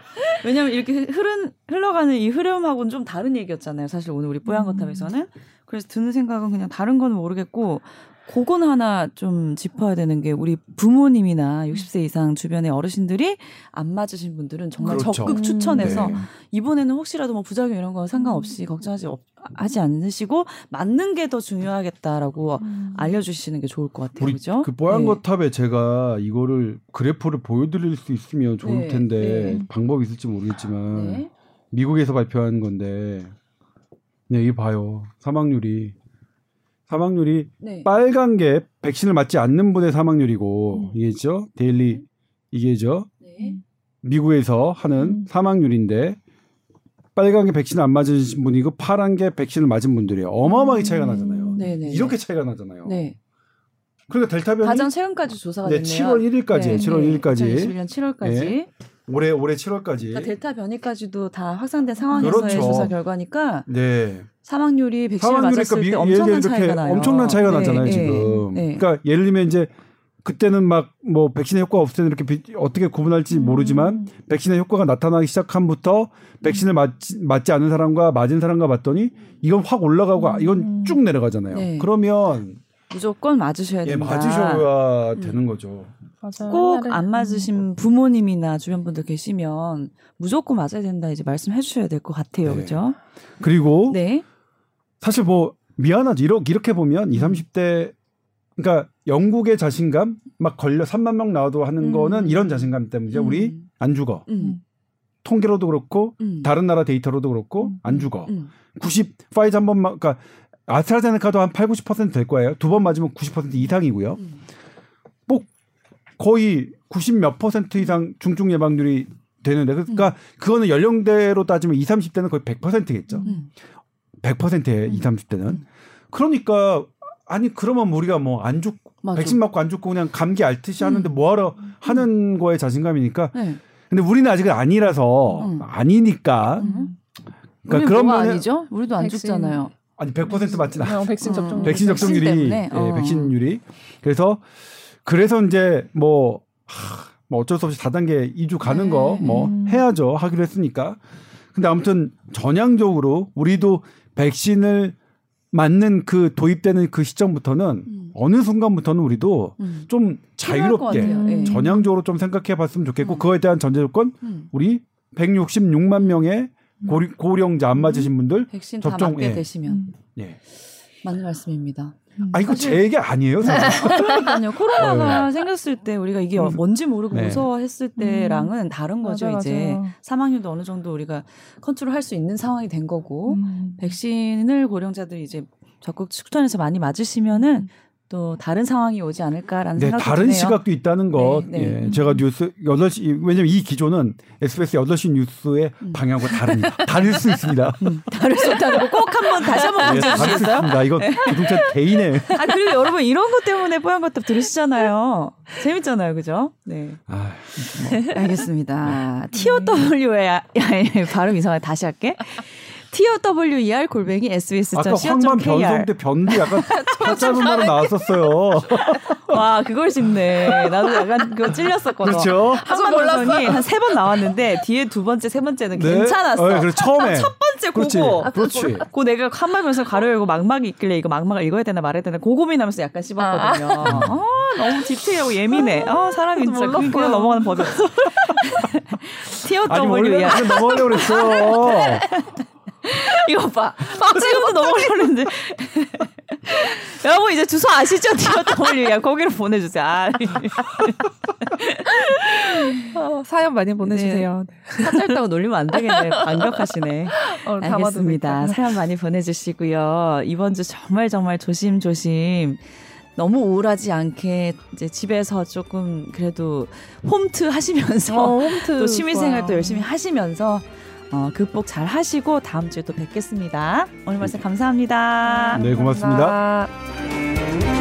왜냐면 이렇게 흐른 흘러가는 이 흐름하고는 좀 다른 얘기였잖아요. 사실 오늘 우리 뽀얀 거탑에서는. 음. 그래서 드는 생각은 그냥 다른 건 모르겠고 그건 하나 좀 짚어야 되는 게 우리 부모님이나 60세 이상 주변의 어르신들이 안 맞으신 분들은 정말 그렇죠. 적극 추천해서 네. 이번에는 혹시라도 뭐 부작용 이런 거 상관없이 걱정하지 하지 않으시고 맞는 게 더 중요하겠다라고 음. 알려주시는 게 좋을 것 같아요. 우리 그죠? 그 뽀얀거탑에 네. 제가 이거를 그래프를 보여드릴 수 있으면 좋을 네. 텐데 네. 방법이 있을지 모르겠지만 네. 미국에서 발표한 건데 네, 이 봐요. 사망률이 사망률이 네. 빨간 게 백신을 맞지 않는 분의 사망률이고 음. 이게죠 데일리 이게죠 네. 미국에서 하는 음. 사망률인데 빨간 게 백신을 안 맞으신 분이고 파란 게 백신을 맞은 분들이에요. 어마어마하게 차이가 음. 나잖아요. 네네. 이렇게 차이가 나잖아요. 네. 그러니까 델타 변이 가장 최근까지 조사가 네, 됐네요. 7월 1일까지, 네, 7월 1일까지. 2021년 7월까지. 네. 올해 올해 7월까지. 그러니까 델타 변이까지도 다 확산된 상황에서의 그렇죠. 조사 결과니까 네. 사망률이 백신을 사망률이 맞았을 그러니까 때 엄청난 차이가 나요. 엄청난 차이가 네, 나잖아요 네, 지금. 네. 그러니까 예를 들면 이제 그때는 막 뭐 백신의 효과가 없을 때는 이렇게 어떻게 구분할지 음. 모르지만 백신의 효과가 나타나기 시작한부터 백신을 맞지, 맞지 않은 사람과 맞은 사람과 봤더니 이건 확 올라가고 음. 이건 쭉 내려가잖아요. 네. 그러면 무조건 맞으셔야 된다. 예, 맞으셔야 음. 되는 거죠. 꼭안 음. 맞으신 부모님이나 주변 분들 계시면 무조건 맞아야 된다 이제 말씀해 주셔야 될 것 같아요. 네. 그죠? 그리고 네. 사실 뭐 미안하지 이렇게, 이렇게 보면 20, 30대 그러니까 영국의 자신감 막 걸려 3만 명 나와도 하는 음. 거는 이런 자신감 때문이죠. 음. 우리 안 죽어. 음. 통계로도 그렇고 음. 다른 나라 데이터로도 그렇고 음. 안 죽어. 90 파이자 한 번만 그러니까 아스트라제네카도 한 8, 90%될 거예요. 두 번 맞으면 90% 이상이고요. 꼭 거의 90 몇 퍼센트 이상 중증 예방률이 되는데 그러니까 그거는 연령대로 따지면 20, 30대는 거의 100%겠죠. 100%에 음. 20, 30대는. 음. 그러니까 아니 그러면 우리가 뭐 안 죽, 맞아. 백신 맞고 안 죽고 그냥 감기 앓듯이 하는데 음. 뭐하러 음. 하는 거에 자신감이니까. 네. 근데 우리는 아직은 아니라서 음. 아니니까. 음. 그러니까 그런 면 아니죠? 우리도 안 백신. 죽잖아요. 아니 100% 맞진 않아. 어, 백신 접종 백신 접종률이 예, 어. 백신율이 그래서 그래서 이제 뭐, 하, 뭐 어쩔 수 없이 4단계 2주 가는 네. 거뭐 해야죠. 하기로 했으니까. 근데 아무튼 전향적으로 우리도 백신을 맞는 그 도입되는 그 시점부터는 음. 어느 순간부터는 우리도 음. 좀 자유롭게 음. 전향적으로 좀 생각해 봤으면 좋겠고 음. 그거에 대한 전제 조건 음. 우리 166만 명의 음. 고령자 안 맞으신 분들 백신 접종 다 맞게 예. 되시면 예. 맞는 말씀입니다. 아 이거 제 얘기 아니에요, 사실. 그러니까요. 코로나가 네. 생겼을 때 우리가 이게 음. 뭔지 모르고 네. 무서워했을 때랑은 다른 거죠. 맞아, 이제 맞아. 사망률도 어느 정도 우리가 컨트롤할 수 있는 상황이 된 거고 음. 백신을 고령자들이 이제 적극 추천해서 많이 맞으시면은 또 다른 상황이 오지 않을까라는 네, 생각이 다른 드네요. 시각도 있다는 것. 네, 네. 예, 제가 뉴스 8시 왜냐면 이 기조는 SBS 8시 뉴스의 음. 방향과 다릅니다. 다를 수 있습니다. 음, 다를 수 있다는 거꼭 한번 다시 한번 네, 보여 주시겠어요? 네, 이거 기동차 개인의. 아 그리고 여러분 이런 것 때문에 뽀얀 것도 들으시잖아요. 재밌잖아요, 그죠? 네. 아, 뭐. 알겠습니다. TOW의 발음 이상하게 다시 할게. TOWER 골뱅이 SBS. 아까 황만 변성 때 변도 약간 짧은 말로 나왔었어요. 와 그걸 짚네. 나도 약간 그거 찔렸었거든. 그렇죠. 한번 변성이 한 세 번 나왔는데 뒤에 두 번째 세 번째는 네? 괜찮았어. 네, 그래 처음에 첫 번째 그렇지. 그거. 그렇지. 그 내가 한말 변성 가로 열고 막막이 있길래 이거 막막을 읽어야 되나 말아야 되나 고민하면서 약간 씹었거든요. 아, 아 너무 디테일하고 예민해. 아 사람이 진짜 그냥, 그냥 넘어가는 법이 없어. TOWER. 아니 넘어가려고 그랬어. 이거 봐. 지금도 넘어가려는데. 여러분 이제 주소 아시죠? 디어더블유 야 거기로 보내주세요. 아. 어, 사연 많이 보내주세요. 네. 짧다고 놀리면 안 되겠네. 반격하시네. 어, 알겠습니다. 사연 많이 보내주시고요. 이번 주 정말 정말 조심조심 너무 우울하지 않게 이제 집에서 조금 그래도 홈트 하시면서 어, 홈트 또 취미생활도 열심히 하시면서 어, 극복 잘 하시고 다음 주에 또 뵙겠습니다. 오늘 말씀 감사합니다. 네, 고맙습니다 감사합니다.